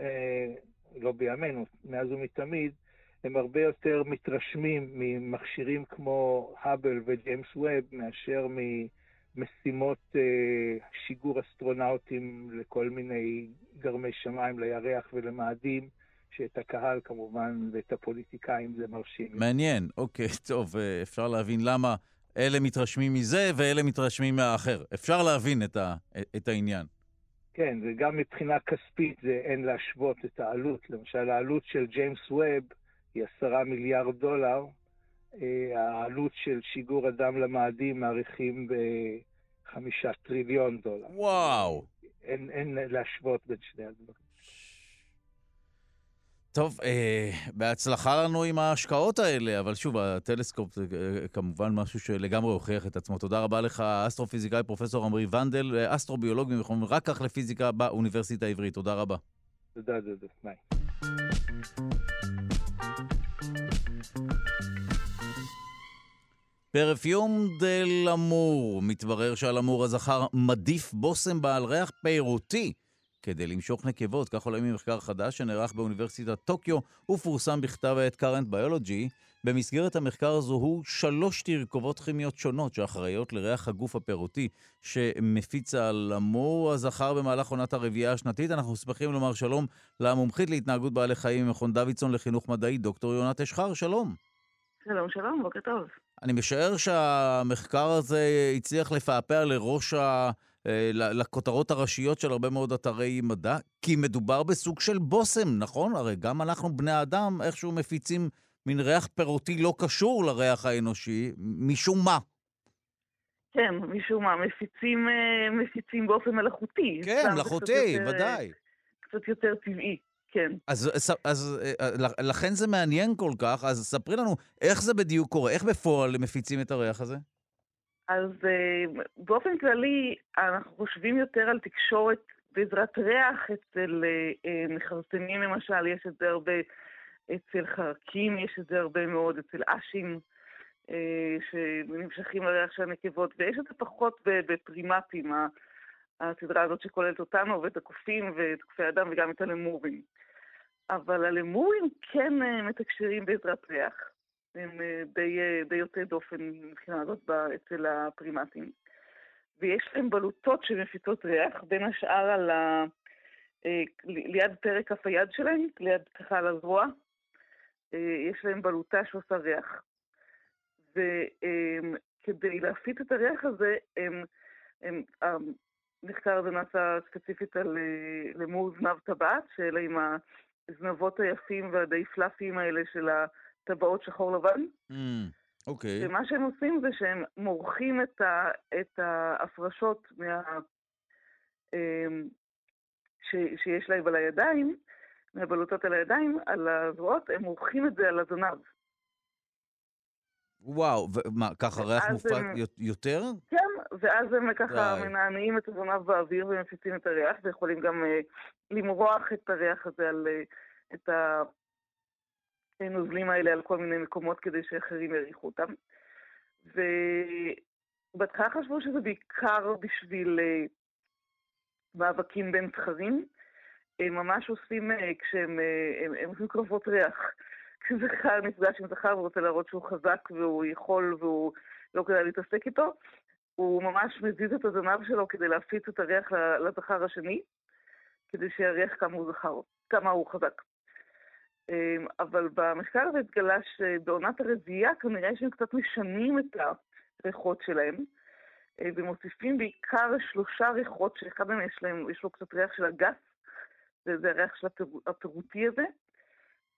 E: לא בימינו, מאז ומתמיד, הם הרבה יותר מתרשמים ממכשירים כמו האבל וג'יימס ווב מאשר ממשימות אה, שיגור אסטרונאוטים לכל מיני גרמי שמיים, לירח ולמאדים. שאת הקהל כמובן ואת הפוליטיקאים זה מרשים.
B: מעניין, אוקיי, <laughs> טוב, אה, אפשר להבין למה אלה מתרשמים מזה ואלה מתרשמים מהאחר. אפשר להבין את, ה, את העניין.
E: כן, וגם מבחינה כספית זה אין להשוות את העלות. למשל, העלות של ג'יימס ווב היא עשרה מיליארד דולר. אה, העלות של שיגור אדם למאדים מעריכים בחמישה טריליון דולר.
B: וואו.
E: אין, אין להשוות בין שני הדברים.
B: טוב, אה, בהצלחה לנו עם ההשקעות האלה, אבל שוב, הטלסקופ זה אה, כמובן משהו שלגמרי הוכיח את עצמו. תודה רבה לך, אסטרופיזיקאי פרופסור עמרי ונדל, אה, אסטרוביולוג ממכון רקח לפיזיקה באוניברסיטה העברית. תודה רבה.
E: תודה, דודו. ביי.
B: פרפיום דה למור, מתברר שהלמור הזכר מדיף בושם בעל ריח פירותי כדי למשוך נקבות, כך עולה ממחקר חדש שנערך באוניברסיטת טוקיו ופורסם בכתב העת current biology. במסגרת המחקר זוהו שלוש תרכובות כימיות שונות שאחראיות לריח הגוף הפירותי שמפיץ הלמור הזכר במהלך עונת הרביעייה השנתית. אנחנו שמחים לומר שלום למומחית להתנהגות בעלי חיים ממכון דוידסון לחינוך מדעי, דוקטור יונת אשחר, שלום.
F: שלום, שלום, בוקר טוב.
B: אני משער שהמחקר הזה הצליח לפעפע לראש ה... אה, לכותרות הראשיות של הרבה מאוד אתרי מדע, כי מדובר בסוג של בושם, נכון? הרי גם אנחנו, בני אדם, איכשהו מפיצים מין ריח פירותי לא קשור לריח האנושי, משום מה.
F: כן, משום מה, מפיצים, אה, מפיצים באופן מלאכותי.
B: כן, מלאכותי, ודאי.
F: קצת יותר טבעי. כן.
B: אז, אז, אז לכן זה מעניין כל כך, אז ספרי לנו איך זה בדיוק קורה, איך בפועל מפיצים את הריח הזה?
F: אז באופן כללי, אנחנו חושבים יותר על תקשורת בעזרת ריח אצל מכרסמים למשל, יש את זה הרבה אצל חרקים, יש את זה הרבה מאוד אצל אשים, uh, שנמשכים לריח של הנקבות, ויש את זה פחות בפרימטים, הסדרה הזאת שכוללת אותנו ואת הקופים ואת קופי האדם וגם את הלמורים. אבל הלמורים כן uh, מתקשרים בעזרת ריח. הם אה, די, אה, די יוצאי דופן מבחינה הזאת אצל הפרימטים. ויש להם בלוטות שמפיצות ריח, בין השאר על ה... אה, ליד פרק כף היד שלהם, ליד ככה על הזרוע, יש להם בלוטה שעושה ריח. וכדי להפיץ את הריח הזה, הם, הם, המחקר הזה נעשה ספציפית על למור זנב טבעת, שאלה עם הזנבות היפים והדי פלאפיים האלה של ה... טבעות שחור לבן.
B: Mm, אוקיי. Mm, okay.
F: ומה שהם עושים זה שהם מורחים את, ה, את ההפרשות מה, אמ, ש, שיש להם על הידיים, מהבלוטות על הידיים, על הזרועות, הם מורחים את זה על הזנב.
B: וואו, ומה, ככה ריח מופק הם... יותר?
F: כן, ואז הם ככה מנענעים את הזנב באוויר ומפיצים את הריח, ויכולים גם uh, למרוח את הריח הזה על... uh, את. הנוזלים האלה על כל מיני מקומות כדי שאחרים יריחו אותם. ובהתחלה חשבו שזה בעיקר בשביל uh, מאבקים בין זכרים. הם ממש עושים, uh, כשהם uh, הם, הם עושים קרבות ריח. <laughs> כשזכר נפגש עם זכר ורוצה להראות שהוא חזק והוא יכול והוא לא כדאי להתעסק איתו, הוא ממש מזיז את הזנב שלו כדי להפיץ את הריח לזכר השני, כדי שיריח כמה הוא זכר, כמה הוא חזק. אמ, אבל במחקר הזה התגלה שבעונת הרביעייה כנראה שהם קצת משנים את הריחות שלהם, אה, ומוסיפים בעיקר שלושה ריחות, שאחד מהם יש, להם, יש לו קצת ריח של הגס, וזה הריח של הפירוטי הזה,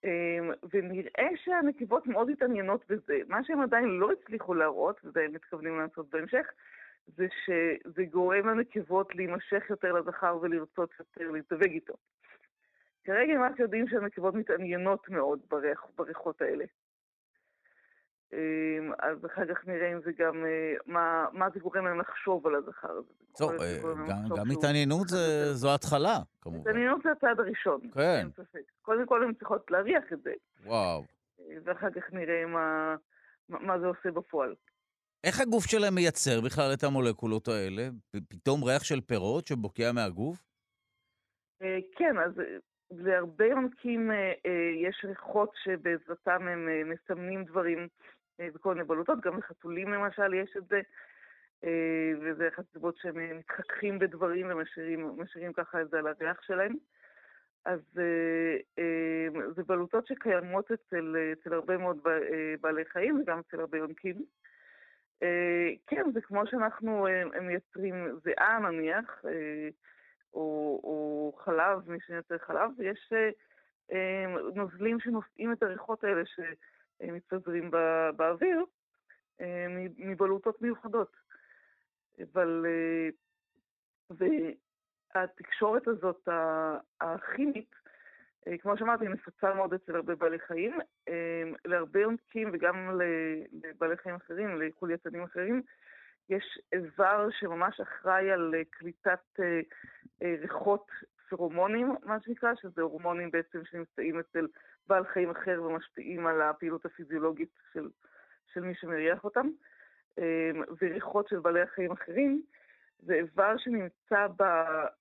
F: אמ, ונראה שהנקבות מאוד התעניינות בזה. מה שהם עדיין לא הצליחו להראות, וזה הם מתכוונים לעשות בהמשך, זה שזה גורם לנקבות להימשך יותר לזכר ולרצות יותר להתאבג איתו. כרגע מה שיודעים שהנקבות מתעניינות מאוד בריח, בריחות האלה. אמ, אז אחר כך נראה אם זה גם, אה, מה, מה זה גורם להם לחשוב על הזכר הזה.
B: טוב, גם, גם התעניינות זו התחלה, כמובן.
F: התעניינות זה הצעד הראשון,
B: כן. אין
F: ספק. קודם כל הן צריכות להריח את זה.
B: וואו.
F: ואחר כך נראה מה, מה זה עושה בפועל.
B: איך הגוף שלהם מייצר בכלל את המולקולות האלה? פתאום ריח של פירות שבוקע מהגוף?
F: אה, כן, אז אה, להרבה יונקים אה, יש ריחות שבעזרתם הם מסמנים דברים בכל מיני בלוטות, גם לחתולים למשל יש את זה, וזה אחת הסיבות שהם מתחככים בדברים ומשאירים ככה את זה על הריח שלהם. אז זה בלוטות שקיימות אצל, אצל הרבה מאוד בעלי חיים וגם אצל הרבה יונקים. אה, כן, זה כמו שאנחנו אה, מייצרים זיעה נניח, אה, או, או חלב, מי שמייצר חלב, ויש נוזלים שנושאים את הריחות האלה שמתפזרים באוויר מבלוטות מיוחדות. אבל... והתקשורת הזאת, הכימית, אה, כמו שאמרתי, נפוצה מאוד אצל הרבה בעלי חיים. אה, להרבה יונקים וגם לבעלי חיים אחרים, לחולייתנים אחרים, יש איבר שממש אחראי על אה, קליטת ריחות פרומונים, מה שנקרא, שזה הורמונים בעצם שנמצאים אצל בעל חיים אחר ומשפיעים על הפעילות הפיזיולוגית של, של מי שמריח אותם. וריחות של בעלי החיים אחרים, זה איבר שנמצא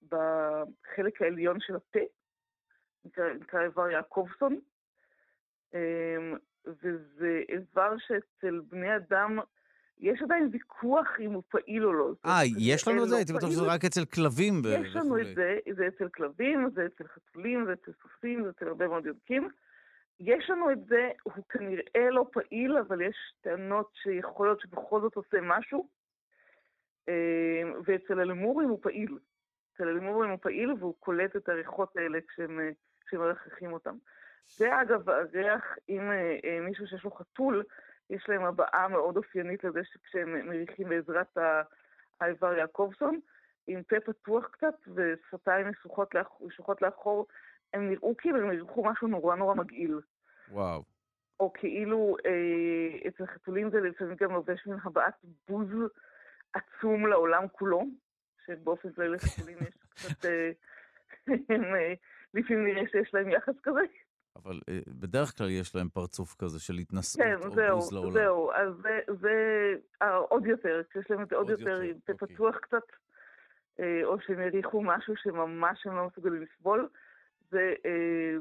F: בחלק העליון של הפה, נקרא איבר יעקובסון, אמ, וזה איבר שאצל בני אדם יש עדיין ויכוח אם הוא פעיל או לא.
B: אה, יש לנו את זה? הייתי בטוח שזה רק אצל כלבים.
F: יש לנו את זה, זה אצל כלבים, זה אצל חתולים, זה אצל סוסים, זה אצל הרבה מאוד יונקים. יש לנו את זה, הוא כנראה לא פעיל, אבל יש טענות שיכול להיות שבכל זאת עושה משהו. אמ, ואצל הלמורים הוא פעיל. אצל הלמורים הוא פעיל והוא קולט את הריחות האלה כשהם כשמרחכים אותם. זה אגב הריח, אם אה, אה, מישהו שיש לו חתול, יש להם הבעה מאוד אופיינית לזה שכשהם מריחים בעזרת האיבר יעקובסון, עם פה פתוח קצת ושפתיים משוכות לאחור, הם נראו כאילו הם יריחו משהו נורא נורא מגעיל.
B: וואו.
F: או כאילו אה, אצל חתולים זה לפעמים גם לובש מין הבעת בוז עצום לעולם כולו, שבאופן כללי לחתולים יש <laughs> קצת... אה, <laughs> הם, אה, לפעמים נראה שיש להם יחס כזה.
B: אבל אה, בדרך כלל יש להם פרצוף כזה של התנשאות כן, או
F: זהו,
B: בוז לעולם.
F: זהו, אז זה, זה אה, עוד יותר, כשיש להם את זה עוד, עוד יותר, יותר אוקיי. פתוח קצת, אה, או שהם יריחו משהו שממש הם לא מסוגלים לסבול. זה,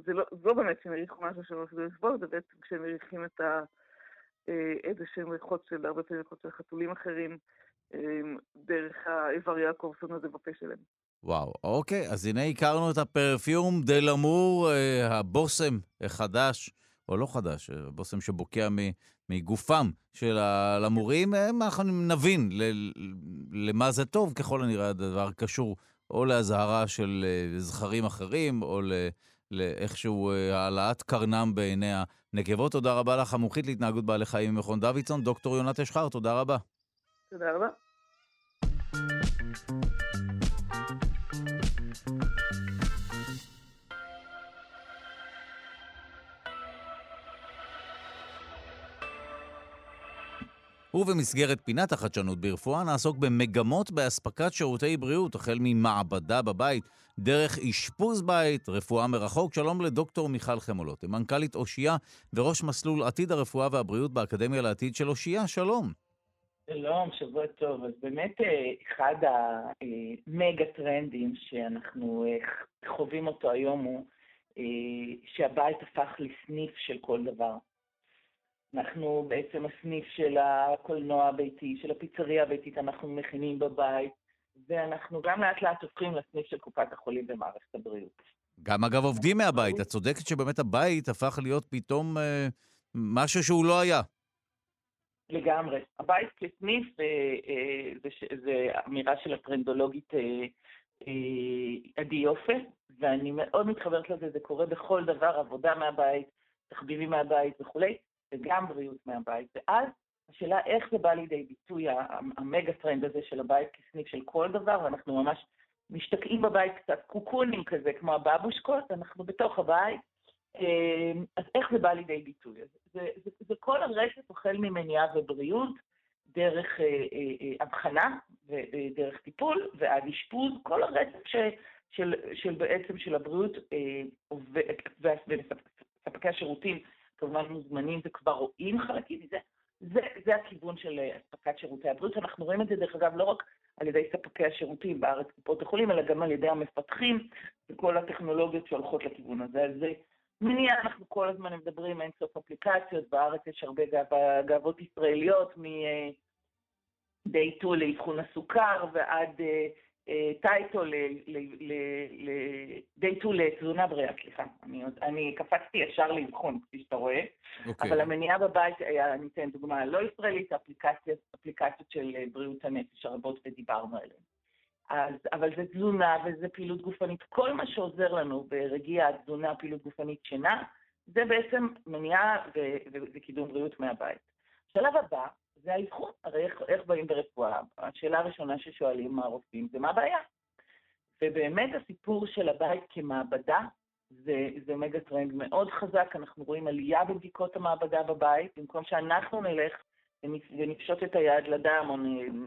F: זה, לא, זה לא באמת שהם יריחו משהו שהם לא מסוגלים לסבול, זה בעצם כשהם מריחים את ה... איזה שהם ריחות של, הרבה פעמים ריחות של חתולים אחרים, דרך האיבר יעקובסון הזה בפה שלהם.
B: וואו, אוקיי, אז הנה הכרנו את הפרפיום דה למור, אה, הבושם החדש, או לא חדש, הבושם שבוקע מגופם של הלמורים, אה, אנחנו נבין למה זה טוב, ככל הנראה הדבר קשור או לאזהרה של אה, זכרים אחרים, או לאיכשהו העלאת קרנם בעיני הנקבות. תודה רבה לך, המומחית להתנהגות בעלי חיים ממכון דוידסון, דוקטור יונת אשחר, תודה רבה.
F: תודה רבה.
B: ובמסגרת פינת החדשנות ברפואה נעסוק במגמות באספקת שירותי בריאות, החל ממעבדה בבית, דרך אשפוז בית, רפואה מרחוק. שלום לדוקטור מיכל חמולות, מנכ"לית אושייה וראש מסלול עתיד הרפואה והבריאות באקדמיה לעתיד של אושייה. שלום.
G: שלום, שבוע טוב. אז באמת אה, אחד המגה טרנדים שאנחנו אה, חווים אותו היום הוא אה, שהבית הפך לסניף של כל דבר. אנחנו בעצם הסניף של הקולנוע הביתי, של הפיצריה הביתית, אנחנו מכינים בבית, ואנחנו גם לאט לאט הופכים לסניף של קופת החולים במערכת הבריאות.
B: גם אגב עובדים מהבית, את צודקת שבאמת הבית הפך להיות פתאום אה, משהו שהוא לא היה.
G: לגמרי. הבית כסניף אה, אה, זה, אמירה של הטרנדולוגית אה, עדי יופה, ואני מאוד מתחברת לזה, זה קורה בכל דבר, עבודה מהבית, תחביבים מהבית וכולי. וגם בריאות מהבית. ואז השאלה איך זה בא לידי ביטוי, המגה טרנד הזה של הבית כסניף של כל דבר, ואנחנו ממש משתקעים בבית קצת קוקונים כזה, כמו הבבושקות, אנחנו בתוך הבית, אז איך זה בא לידי ביטוי? זה, זה, זה כל הרצף החל ממניעה ובריאות, דרך הבחנה ודרך טיפול ועד אשפוז, כל הרצף ש, של, של בעצם של הבריאות וספקי השירותים כמובן מוזמנים וכבר רואים חלקים מזה, זה, זה הכיוון של אספקת שירותי הבריאות. אנחנו רואים את זה, דרך אגב, לא רק על ידי ספקי השירותים בארץ, קופות החולים, אלא גם על ידי המפתחים וכל הטכנולוגיות שהולכות לכיוון הזה. אז זה מניעה, אנחנו כל הזמן מדברים, אין סוף אפליקציות, בארץ יש הרבה גאו, גאוות ישראליות, מ-day 2 לאבחון הסוכר ועד טייטו ל-day 2 לתזונה בריאה, סליחה. אני, אני קפצתי ישר לאבחון, כפי שאתה רואה, okay.
B: אוקיי.
G: אבל המניעה בבית, אני אתן דוגמה לא ישראלית, אפליקציות, אפליקציות של בריאות הנפש הרבות ודיברנו עליהן. אז, אבל זה תזונה וזה פעילות גופנית. כל מה שעוזר לנו ברגיעה, תזונה, פעילות גופנית, שינה, זה בעצם מניעה וקידום בריאות מהבית. השלב הבא זה האבחון, הרי איך, איך באים ברפואה? השאלה הראשונה ששואלים הרופאים זה מה הבעיה? ובאמת הסיפור של הבית כמעבדה זה, זה מגה טרנד מאוד חזק, אנחנו רואים עלייה בבדיקות המעבדה בבית, במקום שאנחנו נלך ונפשוט את היד לדם או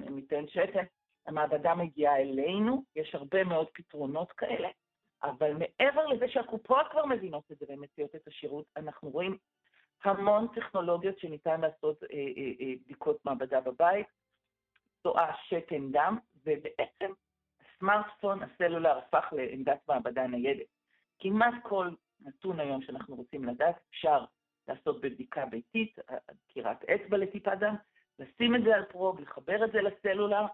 G: ניתן שתן, המעבדה מגיעה אלינו, יש הרבה מאוד פתרונות כאלה, אבל מעבר לזה שהקופות כבר מבינות את זה ומציעות את השירות, אנחנו רואים המון טכנולוגיות שניתן לעשות אה, אה, אה, בדיקות מעבדה בבית, תואה שתן דם, ובעצם הסמארטפון, הסלולר, הפך לעמדת מעבדה ניידת. כמעט כל נתון היום שאנחנו רוצים לדעת, אפשר לעשות בבדיקה ביתית, דקירת אצבע לטיפה דם, לשים את זה על פרוב, לחבר את זה לסלולר,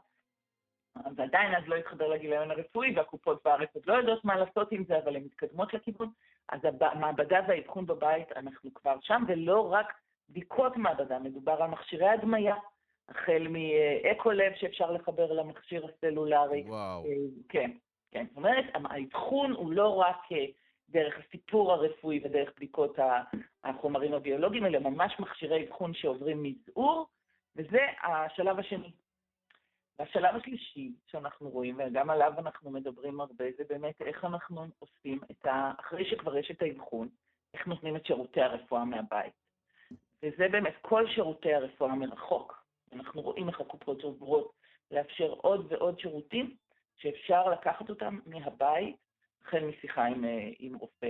G: ועדיין אז לא יתחבר לגיליון הרפואי, והקופות בארץ עוד לא יודעות מה לעשות עם זה, אבל הן מתקדמות לכיוון. אז המעבדה והאבחון בבית, אנחנו כבר שם, ולא רק בדיקות מעבדה, מדובר על מכשירי הדמיה, החל מאקו לב שאפשר לחבר למכשיר הסלולרי.
B: וואו.
G: כן, כן. זאת אומרת, האבחון הוא לא רק דרך הסיפור הרפואי ודרך בדיקות החומרים הביולוגיים, אלא ממש מכשירי אבחון שעוברים מזעור, וזה השלב השני. והשלב השלישי שאנחנו רואים, וגם עליו אנחנו מדברים הרבה, זה באמת איך אנחנו עושים את ה... אחרי שכבר יש את האבחון, איך נותנים את שירותי הרפואה מהבית. וזה באמת כל שירותי הרפואה מרחוק. אנחנו רואים איך הקופות עוברות לאפשר עוד ועוד שירותים שאפשר לקחת אותם מהבית, החל משיחה עם, עם רופא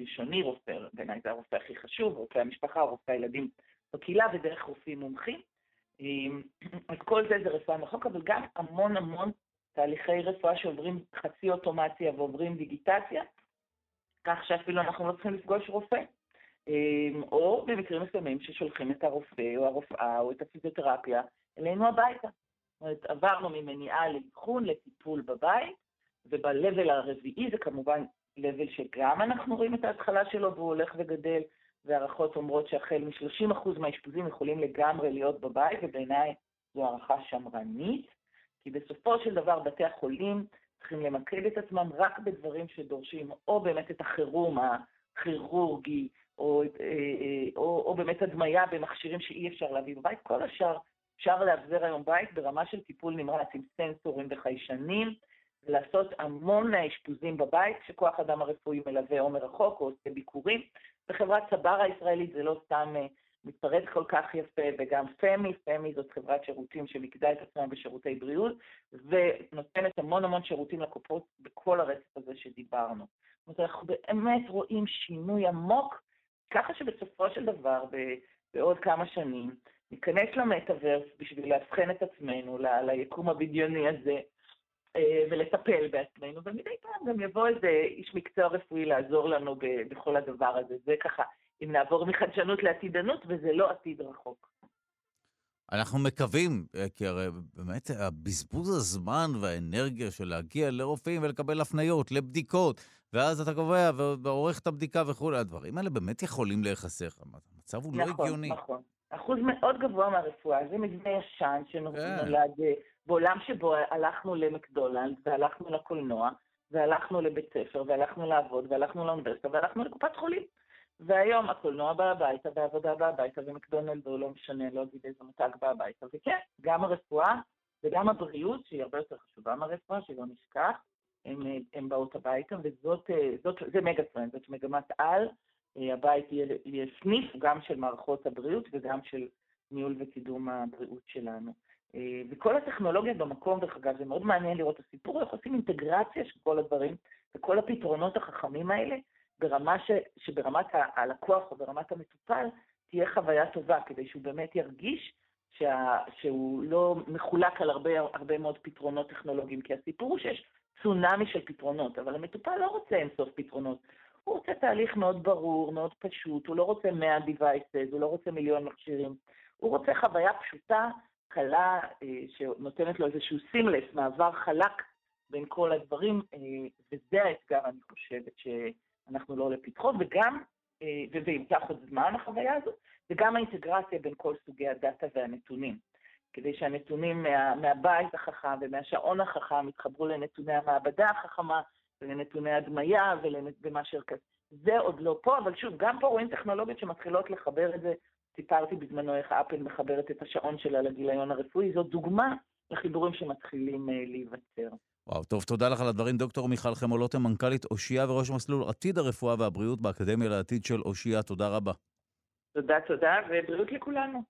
G: ראשוני, רופא, בעיניי זה הרופא הכי חשוב, רופא המשפחה, רופא הילדים בקהילה, ודרך רופאים מומחים. אז כל זה זה רפואה מרחוק, אבל גם המון המון תהליכי רפואה שעוברים חצי אוטומציה ועוברים דיגיטציה, כך שאפילו אנחנו לא צריכים לפגוש רופא. או במקרים מסוימים ששולחים את הרופא או הרופאה או את הפיזיותרפיה אלינו הביתה. זאת אומרת, עברנו ממניעה לאבחון לטיפול בבית, וב-level הרביעי זה כמובן level שגם אנחנו רואים את ההתחלה שלו והוא הולך וגדל, והערכות אומרות שהחל מ-30% מהאשפוזים יכולים לגמרי להיות בבית, ובעיניי זו הערכה שמרנית, כי בסופו של דבר בתי החולים צריכים למקד את עצמם רק בדברים שדורשים או באמת את החירום הכירורגי, או, או, או באמת הדמיה במכשירים שאי אפשר להביא בבית, כל השאר אפשר לאבזר היום בית ברמה של טיפול נמרץ עם סנסורים וחיישנים, ולעשות המון מהאשפוזים בבית, שכוח אדם הרפואי מלווה או מרחוק או עושה ביקורים. בחברת צבר הישראלית זה לא סתם מתפרץ כל כך יפה, וגם פמי, פמי זאת חברת שירותים שמיקדה את עצמה בשירותי בריאות, ונותנת המון המון שירותים לקופות בכל הרצף הזה שדיברנו. זאת אומרת, אנחנו באמת רואים שינוי עמוק, ככה שבסופו של דבר, בעוד כמה שנים, ניכנס למטאוורס בשביל לאבחן את עצמנו ליקום הבדיוני הזה, ולטפל בעצמנו, ומדי פעם גם יבוא איזה איש מקצוע רפואי לעזור לנו בכל הדבר הזה. זה ככה, אם נעבור מחדשנות לעתידנות, וזה לא עתיד רחוק.
B: אנחנו מקווים, כי הרי באמת הבזבוז הזמן והאנרגיה של להגיע לרופאים ולקבל הפניות, לבדיקות, ואז אתה קובע ועורך את הבדיקה וכולי, הדברים האלה באמת יכולים להיחסך. המצב הוא
G: נכון,
B: לא הגיוני.
G: נכון, נכון. אחוז מאוד גבוה מהרפואה, זה מבנה ישן שנולד כן. בעולם שבו הלכנו למקדונלד, והלכנו לקולנוע, והלכנו לבית ספר, והלכנו לעבוד, והלכנו לאוניברסיטה, והלכנו לקופת חולים. והיום הקולנוע בא הביתה, והעבודה בא הביתה, ומקדונלד הוא לא משנה, לא אגיד איזה מותג בא הביתה. וכן, גם הרפואה וגם הבריאות, שהיא הרבה יותר חשובה מהרפואה, שלא נשכח, הן באות הביתה, וזאת, זאת, זה מגה טרנד, זאת מגמת על, הבית יהיה, סניף גם של מערכות הבריאות וגם של ניהול וקידום הבריאות שלנו. וכל הטכנולוגיה במקום, דרך אגב, זה מאוד מעניין לראות את הסיפור, איך עושים אינטגרציה של כל הדברים וכל הפתרונות החכמים האלה, ברמה ש, שברמת הלקוח או ברמת המטופל תהיה חוויה טובה, כדי שהוא באמת ירגיש שה, שהוא לא מחולק על הרבה, הרבה מאוד פתרונות טכנולוגיים, כי הסיפור הוא שיש צונאמי של פתרונות, אבל המטופל לא רוצה אינסוף פתרונות. הוא רוצה תהליך מאוד ברור, מאוד פשוט, הוא לא רוצה 100 devices, הוא לא רוצה מיליון מכשירים, הוא רוצה חוויה פשוטה, קלה, אה, שנותנת לו איזשהו סימלס, מעבר חלק בין כל הדברים, אה, וזה האתגר, אני חושבת, שאנחנו לא לפתחו, וגם, אה, וזה ייקח עוד זמן, החוויה הזאת, וגם האינטגרציה בין כל סוגי הדאטה והנתונים. כדי שהנתונים מה, מהבית החכם ומהשעון החכם יתחברו לנתוני המעבדה החכמה ולנתוני הדמיה ולמה שערכת. זה עוד לא פה, אבל שוב, גם פה רואים טכנולוגיות שמתחילות לחבר את זה. סיפרתי בזמנו איך אפל מחברת את השעון שלה לגיליון הרפואי, זאת דוגמה לחיבורים שמתחילים uh, להיווצר.
B: וואו, טוב, תודה לך על הדברים. דוקטור מיכל חמולוטם, מנכ"לית אושייה וראש מסלול עתיד הרפואה והבריאות באקדמיה לעתיד של אושייה. תודה רבה.
G: תודה, תודה, ובריאות לכולנו.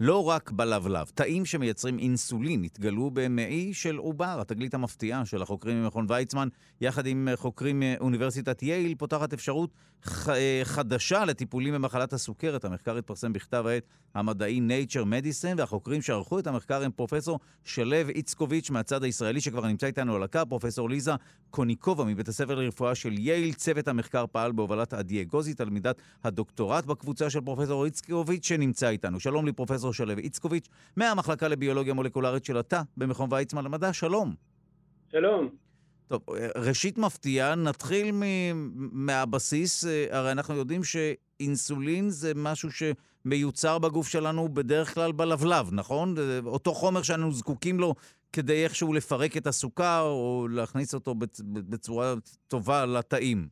B: לא רק בלבלב, תאים שמייצרים אינסולין התגלו במעי של עובר. התגלית המפתיעה של החוקרים ממכון ויצמן, יחד עם חוקרים מאוניברסיטת יייל, פותחת אפשרות ח... חדשה לטיפולים במחלת הסוכרת. המחקר התפרסם בכתב העת המדעי Nature Medicine, והחוקרים שערכו את המחקר הם פרופסור שלו איצקוביץ' מהצד הישראלי, שכבר נמצא איתנו על הקו, פרופסור ליזה קוניקובה מבית הספר לרפואה של יייל. צוות המחקר פעל בהובלת עדי אגוזי, תלמידת הדוקטורט בקבוצה של פרופסור איצקוביץ', שנמצא איתנו. שלום לי, פרופסור שלו איצקוביץ', מהמחלקה לביולוגיה מולקולרית של התא במכון ויצמן למדע. שלום.
H: שלום.
B: טוב, ראשית מפתיע, נתחיל מהבסיס. הרי אנחנו יודעים שאינסולין זה משהו שמיוצר בגוף שלנו בדרך כלל בלבלב, נכון? אותו חומר שאנו זקוקים לו כדי איכשהו לפרק את הסוכר או להכניס אותו בצורה טובה לתאים.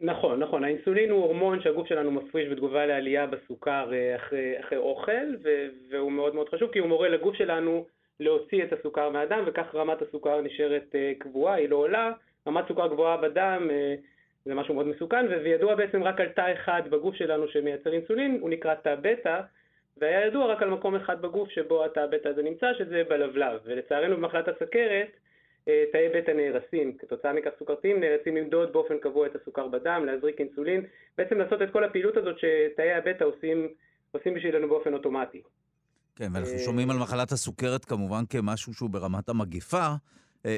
H: נכון, נכון. האינסולין הוא הורמון שהגוף שלנו מפריש בתגובה לעלייה בסוכר אחרי, אחרי אוכל, והוא מאוד מאוד חשוב כי הוא מורה לגוף שלנו להוציא את הסוכר מהדם, וכך רמת הסוכר נשארת uh, קבועה, היא לא עולה. רמת סוכר גבוהה בדם uh, זה משהו מאוד מסוכן, וידוע בעצם רק על תא אחד בגוף שלנו שמייצר אינסולין, הוא נקרא תא בטא, והיה ידוע רק על מקום אחד בגוף שבו התא בטא הזה נמצא, שזה בלבלב. ולצערנו במחלת הסכרת, תאי בטא נהרסים. כתוצאה מכך סוכרתיים נאלצים למדוד באופן קבוע את הסוכר בדם, להזריק אינסולין, בעצם לעשות את כל הפעילות הזאת שתאי הבטא עושים, עושים בשבילנו באופן אוטומטי.
B: כן, ואנחנו שומעים על מחלת הסוכרת כמובן כמשהו שהוא ברמת המגיפה.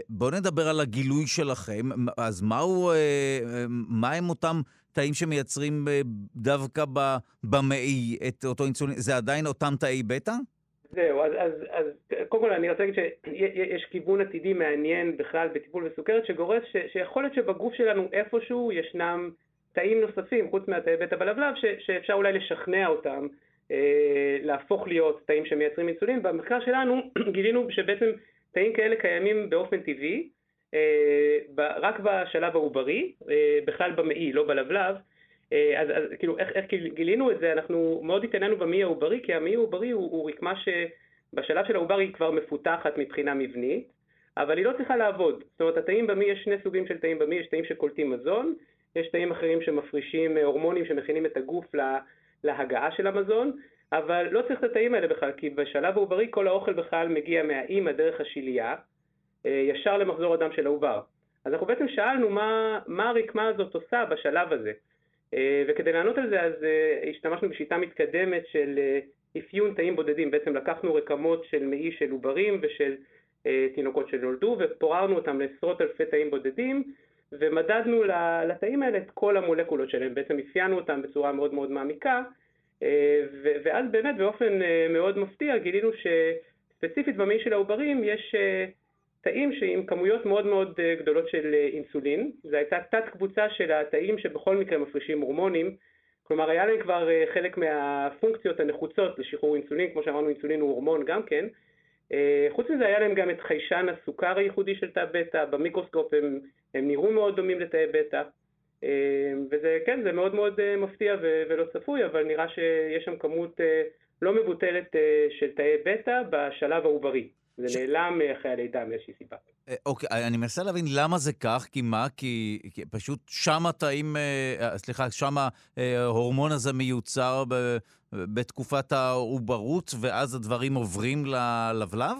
B: בואו נדבר על הגילוי שלכם. אז מהו, מה הם אותם תאים שמייצרים דווקא במעי את אותו אינסולין? זה עדיין אותם תאי בטא?
H: זהו, אז, אז, אז קודם כל אני רוצה להגיד שיש כיוון עתידי מעניין בכלל בטיפול בסוכרת שגורס ש, שיכול להיות שבגוף שלנו איפשהו ישנם תאים נוספים, חוץ מהתאי בטא בלבלב, ש, שאפשר אולי לשכנע אותם אה, להפוך להיות תאים שמייצרים אינסולין. במחקר שלנו <clears throat> גילינו שבעצם תאים כאלה קיימים באופן טבעי, אה, רק בשלב העוברי, אה, בכלל במעי, לא בלבלב. אז, אז כאילו, איך, איך גילינו את זה? אנחנו מאוד התעניינו במעי העוברי, כי המעי העוברי הוא, הוא רקמה שבשלב של העובר היא כבר מפותחת מבחינה מבנית, אבל היא לא צריכה לעבוד. זאת אומרת, התאים במעי, יש שני סוגים של תאים במעי, יש תאים שקולטים מזון, יש תאים אחרים שמפרישים הורמונים שמכינים את הגוף לה, להגעה של המזון, אבל לא צריך את התאים האלה בכלל, כי בשלב העוברי כל האוכל בכלל מגיע מהאימא דרך השלייה, אה, ישר למחזור הדם של העובר. אז אנחנו בעצם שאלנו מה, מה הרקמה הזאת עושה בשלב הזה. אה, וכדי לענות על זה, אז אה, השתמשנו בשיטה מתקדמת של אפיון תאים בודדים. בעצם לקחנו רקמות של מעי של עוברים ושל תינוקות שנולדו, ופוררנו אותם לעשרות אלפי תאים בודדים, ומדדנו לתאים האלה את כל המולקולות שלהם, בעצם אפיינו אותם בצורה מאוד מאוד מעמיקה, אה, ואז באמת באופן אה, מאוד מפתיע גילינו שספציפית במעי של העוברים יש אה, תאים שעם כמויות מאוד מאוד גדולות של אינסולין, זו הייתה תת קבוצה של התאים שבכל מקרה מפרישים הורמונים, כלומר היה להם כבר חלק מהפונקציות הנחוצות לשחרור אינסולין, כמו שאמרנו אינסולין הוא הורמון גם כן, חוץ מזה היה להם גם את חיישן הסוכר הייחודי של תא בטא, במיקרוסקופ הם, הם נראו מאוד דומים לתאי בטא, וזה כן, זה מאוד מאוד מפתיע ולא צפוי, אבל נראה שיש שם כמות לא מבוטלת של תאי בטא בשלב העוברי. זה ש... נעלם אחרי הלידה מאיזושהי סיבה.
B: אוקיי, אני מנסה להבין למה זה כך, כי מה? כי, כי פשוט שם התאים, סליחה, שם ההורמון הזה מיוצר ב, בתקופת העוברות, ואז הדברים עוברים ללבלב?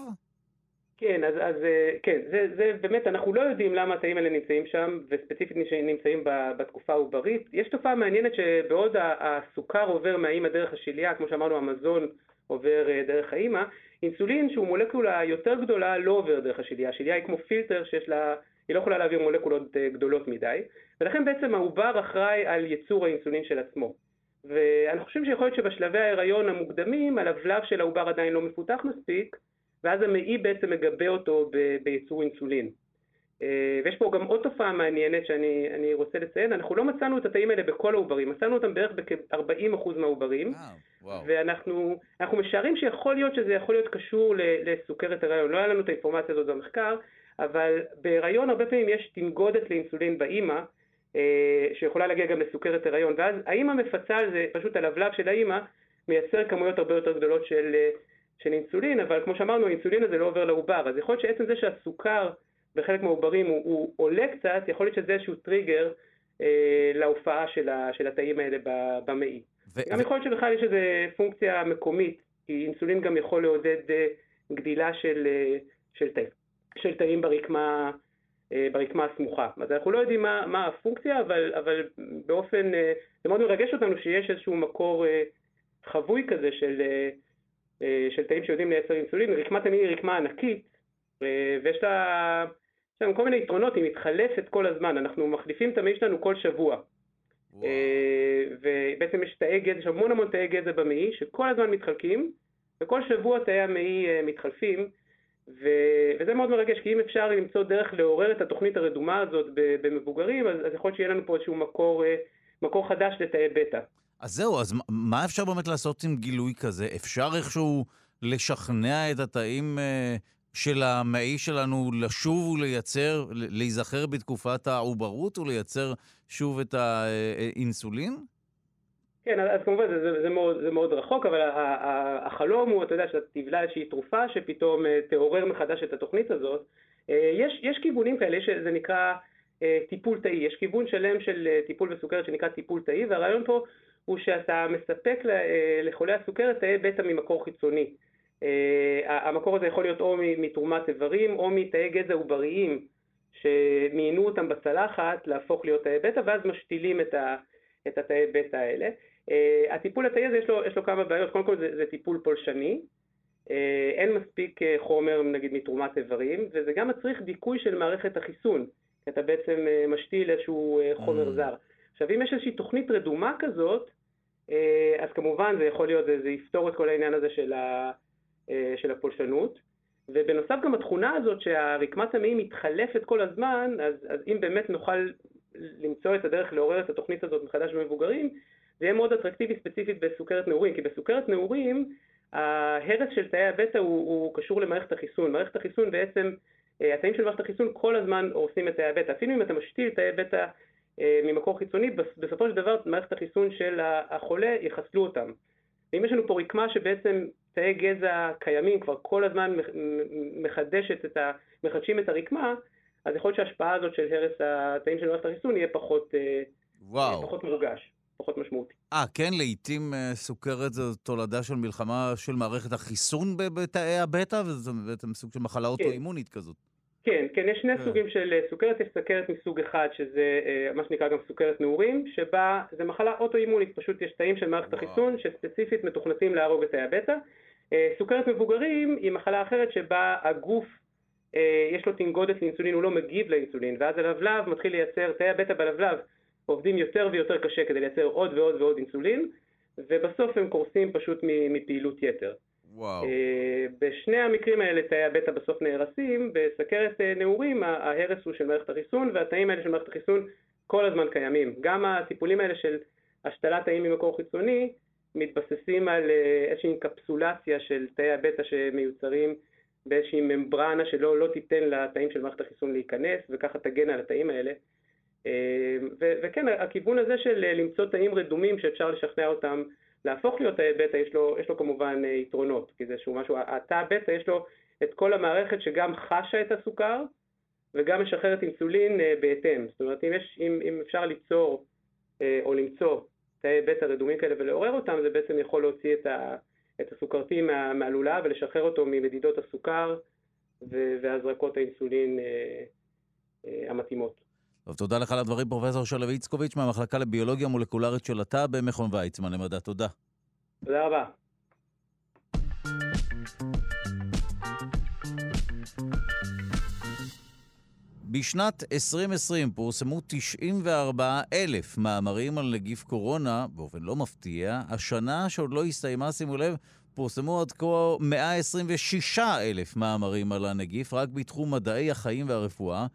H: כן, אז, אז כן, זה, זה באמת, אנחנו לא יודעים למה התאים האלה נמצאים שם, וספציפית נמצאים בתקופה העוברית. יש תופעה מעניינת שבעוד הסוכר עובר מהאימא דרך השליה, כמו שאמרנו, המזון עובר דרך האימא, אינסולין שהוא מולקולה יותר גדולה לא עובר דרך השליה. השליה היא כמו פילטר שיש לה, היא לא יכולה להעביר מולקולות גדולות מדי, ולכן בעצם העובר אחראי על ייצור האינסולין של עצמו. ואני חושב שיכול להיות שבשלבי ההיריון המוקדמים, הלבלב של העובר עדיין לא מפותח מספיק, ואז המעי בעצם מגבה אותו בייצור אינסולין. אה, ויש פה גם עוד תופעה מעניינת שאני רוצה לציין, אנחנו לא מצאנו את התאים האלה בכל העוברים, מצאנו אותם בערך בכ-40% מהעוברים, ואנחנו משערים שיכול להיות שזה יכול להיות קשור לסוכרת הריון, לא היה לנו את האינפורמציה הזאת במחקר, אבל בהיריון הרבה פעמים יש תנגודת לאינסולין באימא, אה, שיכולה להגיע גם לסוכרת הריון, ואז האימא מפצה על זה, פשוט הלבלב של האימא מייצר כמויות הרבה יותר גדולות של של אינסולין, אבל כמו שאמרנו, האינסולין הזה לא עובר לעובר, אז יכול להיות שעצם זה שהסוכר בחלק מהעוברים הוא, הוא עולה קצת, יכול להיות שזה איזשהו טריגר אה, להופעה של, ה, של התאים האלה במעי. ו- גם ו- יכול להיות שבכלל יש איזו פונקציה מקומית, כי אינסולין גם יכול לעודד אה, גדילה של, אה, של, תא, של תאים ברקמה, אה, ברקמה הסמוכה. אז אנחנו לא יודעים מה, מה הפונקציה, אבל, אבל באופן, אה, זה מאוד מרגש אותנו שיש איזשהו מקור אה, חבוי כזה של... אה, אה, של תאים שיודעים לייצר אינסולין, רקמת המין היא רקמה ענקית, ויש לה, לנו כל מיני יתרונות, היא מתחלפת כל הזמן, אנחנו מחליפים את המעי שלנו כל שבוע. וואו. אה, ובעצם יש תאי גזע, יש המון המון תאי גזע במעי, שכל הזמן מתחלקים, וכל שבוע תאי המעי מתחלפים, ו... וזה מאוד מרגש, כי אם אפשר למצוא דרך לעורר את התוכנית הרדומה הזאת במבוגרים, אז, אז יכול להיות שיהיה לנו פה איזשהו מקור, מקור חדש לתאי בטא.
B: אז זהו, אז מה אפשר באמת לעשות עם גילוי כזה? אפשר איכשהו לשכנע את התאים אה, של המעי שלנו לשוב ולייצר, להיזכר בתקופת העוברות ולייצר שוב את האינסולין?
H: כן, אז כמובן זה, זה, זה, מאוד, זה מאוד רחוק, אבל החלום הוא, אתה יודע, שאתה תבלע איזושהי תרופה שפתאום אה, תעורר מחדש את התוכנית הזאת. אה, יש, יש כיוונים כאלה, יש, זה נקרא טיפול תאי, יש כיוון שלם של טיפול בסוכרת שנקרא טיפול תאי, והרעיון פה הוא שאתה מספק אה, לחולי הסוכרת תאי בטא ממקור חיצוני. אה, המקור הזה יכול להיות או מתרומת איברים או מתאי גזע עובריים שמיינו אותם בצלחת להפוך להיות תאי בטא ואז משתילים את, ה, את התאי בטא האלה. אה, הטיפול התאי הזה יש לו, יש לו כמה בעיות, קודם כל זה, זה טיפול פולשני, אין מספיק חומר נגיד מתרומת איברים וזה גם מצריך דיכוי של מערכת החיסון, אתה בעצם משתיל איזשהו חומר mm. זר. עכשיו אם יש איזושהי תוכנית רדומה כזאת, אה, אז כמובן זה יכול להיות, זה, זה יפתור את כל העניין הזה של, ה, אה, של הפולשנות. ובנוסף גם התכונה הזאת שהרקמת המעי מתחלפת כל הזמן, אז, אז אם באמת נוכל למצוא את הדרך לעורר את התוכנית הזאת מחדש במבוגרים, זה יהיה מאוד אטרקטיבי ספציפית בסוכרת נעורים, כי בסוכרת נעורים ההרס של תאי הבטא הוא, הוא קשור למערכת החיסון. מערכת החיסון בעצם, אה, התאים של מערכת החיסון כל הזמן הורסים את תאי הבטא. אפילו אם אתה משתיל תאי בטא אה, ממקור חיצוני, בסופו של דבר מערכת החיסון של החולה יחסלו אותם. ואם יש לנו פה רקמה שבעצם תאי גזע קיימים כבר כל הזמן מחדשת את ה... מחדשים את הרקמה, אז יכול להיות שההשפעה הזאת של הרס התאים של מערכת החיסון יהיה פחות, אה, וואו. פחות מורגש, פחות משמעותי.
B: אה, כן? לעיתים אה, סוכרת זו תולדה של מלחמה של מערכת החיסון בתאי הבטא, וזה בעצם סוג של מחלה כן. אוטואימונית כזאת.
H: כן, כן, יש שני כן. סוגים של אה, סוכרת, יש סוכרת מסוג אחד שזה אה, מה שנקרא גם סוכרת נעורים, שבה זה מחלה אוטואימונית, פשוט יש תאים של מערכת החיסון שספציפית מתוכנתים להרוג את תאי הבטא. אה, סוכרת מבוגרים היא מחלה אחרת שבה הגוף יש לו תנגודת לאינסולין, הוא לא מגיב לאינסולין, ואז הלבלב מתחיל לייצר, תאי הבטא בלבלב עובדים יותר ויותר קשה כדי לייצר עוד ועוד ועוד אינסולין, ובסוף הם קורסים פשוט מפעילות יתר.
B: וואו.
H: אה, בשני המקרים האלה תאי הבטא בסוף נהרסים, בסכרת אה, נעורים ההרס הוא של מערכת החיסון והתאים האלה של מערכת החיסון כל הזמן קיימים. גם הטיפולים האלה של השתלת תאים ממקור חיצוני מתבססים על אה, איזושהי אינקפסולציה של תאי הבטא שמיוצרים באיזושהי ממברנה שלא לא תיתן לתאים של מערכת החיסון להיכנס וככה תגן על התאים האלה. וכן, הכיוון הזה של למצוא תאים רדומים שאפשר לשכנע אותם להפוך להיות תאי בטא יש יש לו כמובן אה, יתרונות, כי זה שהוא משהו, התא בטא יש לו את כל המערכת שגם חשה את הסוכר וגם משחררת אינסולין בהתאם. זאת אומרת, אם, יש, אם, אם אפשר ליצור או למצוא תאי בטא רדומים כאלה ולעורר אותם, זה בעצם יכול להוציא את, ה, את הסוכרתי מה, מהלולב ולשחרר אותו ממדידות הסוכר והזרקות האינסולין אה, אה, המתאימות.
B: טוב, תודה לך על הדברים, פרופסור שלו איצקוביץ' מהמחלקה לביולוגיה מולקולרית של התא במכון ויצמן למדע. תודה.
H: תודה רבה.
B: בשנת 2020 פורסמו 94 אלף מאמרים על נגיף קורונה, באופן לא מפתיע. השנה שעוד לא הסתיימה, שימו לב, פורסמו עד כה 126 אלף מאמרים על הנגיף, רק בתחום מדעי החיים והרפואה.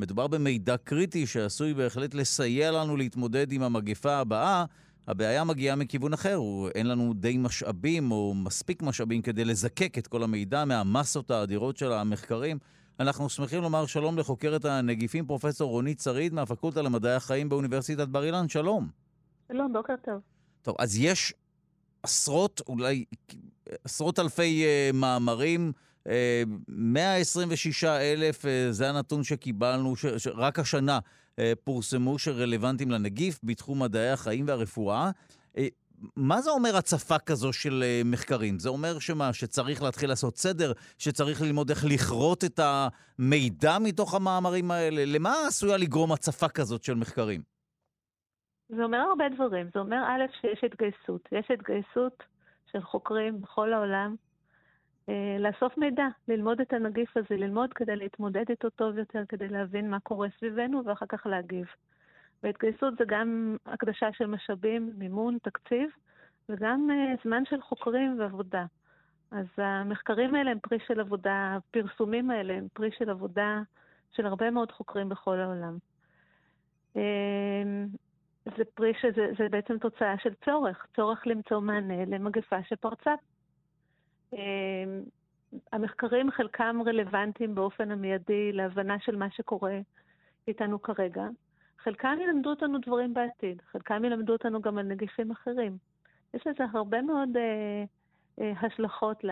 B: מדובר במידע קריטי שעשוי בהחלט לסייע לנו להתמודד עם המגפה הבאה. הבעיה מגיעה מכיוון אחר, אין לנו די משאבים או מספיק משאבים כדי לזקק את כל המידע מהמסות האדירות של המחקרים. אנחנו שמחים לומר שלום לחוקרת הנגיפים, פרופסור רונית שריד מהפקולטה למדעי החיים באוניברסיטת בר אילן. שלום.
I: שלום, בוקר טוב.
B: טוב, אז יש עשרות, אולי עשרות אלפי uh, מאמרים, 126 אלף, uh, זה הנתון שקיבלנו, רק השנה uh, פורסמו שרלוונטיים לנגיף בתחום מדעי החיים והרפואה. מה זה אומר הצפה כזו של מחקרים? זה אומר שמה, שצריך להתחיל לעשות סדר, שצריך ללמוד איך לכרות את המידע מתוך המאמרים האלה? למה עשויה לגרום הצפה כזאת של מחקרים?
I: זה אומר הרבה דברים. זה אומר, א', שיש התגייסות. יש התגייסות של חוקרים בכל העולם אה, לאסוף מידע, ללמוד את הנגיף הזה, ללמוד כדי להתמודד איתו טוב יותר, כדי להבין מה קורה סביבנו ואחר כך להגיב. והתגייסות זה גם הקדשה של משאבים, מימון, תקציב, וגם אה, זמן של חוקרים ועבודה. אז המחקרים האלה הם פרי של עבודה, הפרסומים האלה הם פרי של עבודה של הרבה מאוד חוקרים בכל העולם. אה, זה פרי שזה זה בעצם תוצאה של צורך, צורך למצוא מענה למגפה שפרצה. אמ, המחקרים חלקם רלוונטיים באופן המיידי להבנה של מה שקורה איתנו כרגע. חלקם ילמדו אותנו דברים בעתיד, חלקם ילמדו אותנו גם על נגיפים אחרים. יש לזה הרבה מאוד אה, אה, השלכות ל,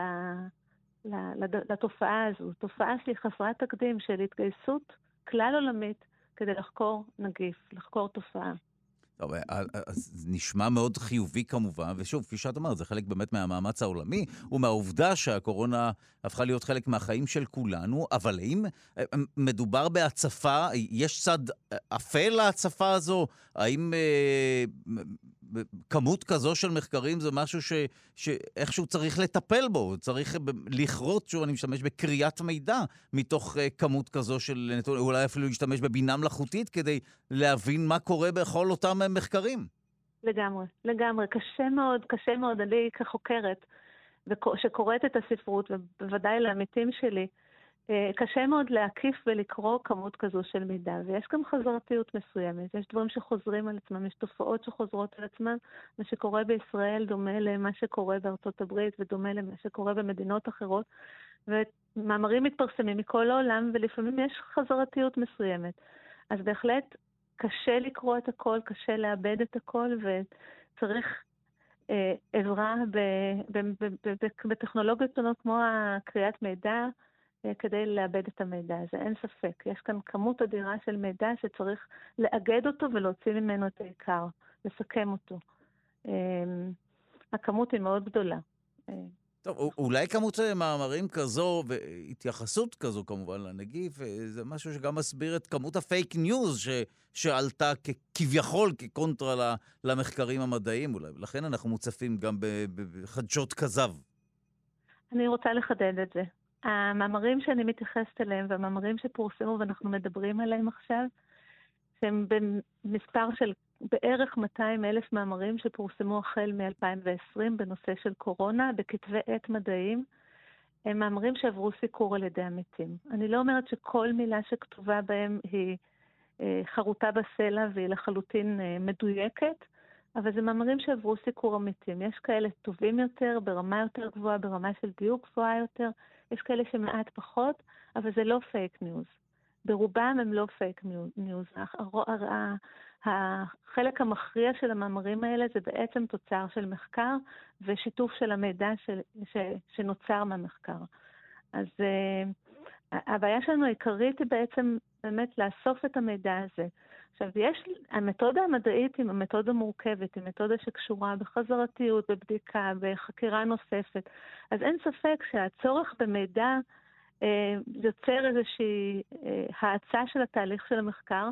I: ל, לתופעה הזו, תופעה שהיא חסרת תקדים של התגייסות כלל עולמית כדי לחקור נגיף, לחקור תופעה.
B: טוב, אה, אה, אז נשמע מאוד חיובי כמובן, ושוב, כפי שאת אומרת, זה חלק באמת מהמאמץ העולמי, ומהעובדה שהקורונה הפכה להיות חלק מהחיים של כולנו, אבל האם אה, מדובר בהצפה, יש צד אפל להצפה הזו? האם אה, כמות כזו של מחקרים זה משהו ש, שאיכשהו צריך לטפל בו, צריך לכרות, שוב, אני משתמש בקריאת מידע מתוך uh, כמות כזו של נתונים, אולי אפילו להשתמש בבינה מלאכותית כדי להבין מה קורה בכל אותם מחקרים.
I: לגמרי, לגמרי. קשה מאוד, קשה מאוד, אני כחוקרת, שקוראת את הספרות, ובוודאי לעמיתים שלי, אה, קשה מאוד להקיף ולקרוא כמות כזו של מידע, ויש גם חזרתיות מסוימת. יש דברים שחוזרים על עצמם, יש תופעות שחוזרות על עצמם. מה שקורה בישראל דומה למה שקורה בארצות הברית ודומה למה שקורה במדינות אחרות. ומאמרים מתפרסמים מכל העולם, ולפעמים יש חזרתיות מסוימת. אז בהחלט קשה לקרוא את הכל, קשה לעבד את הכל, וצריך אה, עזרה בטכנולוגיות שונות כמו קריאת מידע. אה, כדי לעבד את המידע הזה, אין ספק. יש כאן כמות אדירה של מידע שצריך לאגד אותו ולהוציא ממנו את העיקר, לסכם אותו. אמ, הכמות היא מאוד גדולה.
B: אה, טוב, אולי כמות מאמרים כזו והתייחסות כזו כמובן לנגיף, אה, זה משהו שגם מסביר את כמות הפייק ניוז ש, שעלתה כביכול כקונטרה למחקרים המדעיים אולי, ולכן אנחנו מוצפים גם בחדשות כזב.
I: אני רוצה לחדד את זה. המאמרים שאני מתייחסת אליהם והמאמרים שפורסמו ואנחנו מדברים עליהם עכשיו, שהם במספר של בערך 200 אלף מאמרים שפורסמו החל מ-2020 בנושא של קורונה, בכתבי עת מדעיים, הם מאמרים שעברו סיקור על ידי עמיתים. אני לא אומרת שכל מילה שכתובה בהם היא אה, חרוטה בסלע והיא לחלוטין אה, מדויקת, אבל זה מאמרים שעברו סיקור עמיתים. יש כאלה טובים יותר, ברמה יותר גבוהה, ברמה של דיוק גבוהה יותר, יש כאלה שמעט פחות, אבל זה לא פייק ניוז. ברובם הם לא פייק ניוז. החלק המכריע של המאמרים האלה זה בעצם תוצר של מחקר ושיתוף של המידע של, ש, שנוצר מהמחקר. אז הבעיה שלנו העיקרית היא בעצם באמת לאסוף את המידע הזה. עכשיו, יש, המתודה המדעית היא מתודה מורכבת, היא מתודה שקשורה בחזרתיות, בבדיקה, בחקירה נוספת. אז אין ספק שהצורך במידע אה, יוצר איזושהי אה, האצה של התהליך של המחקר,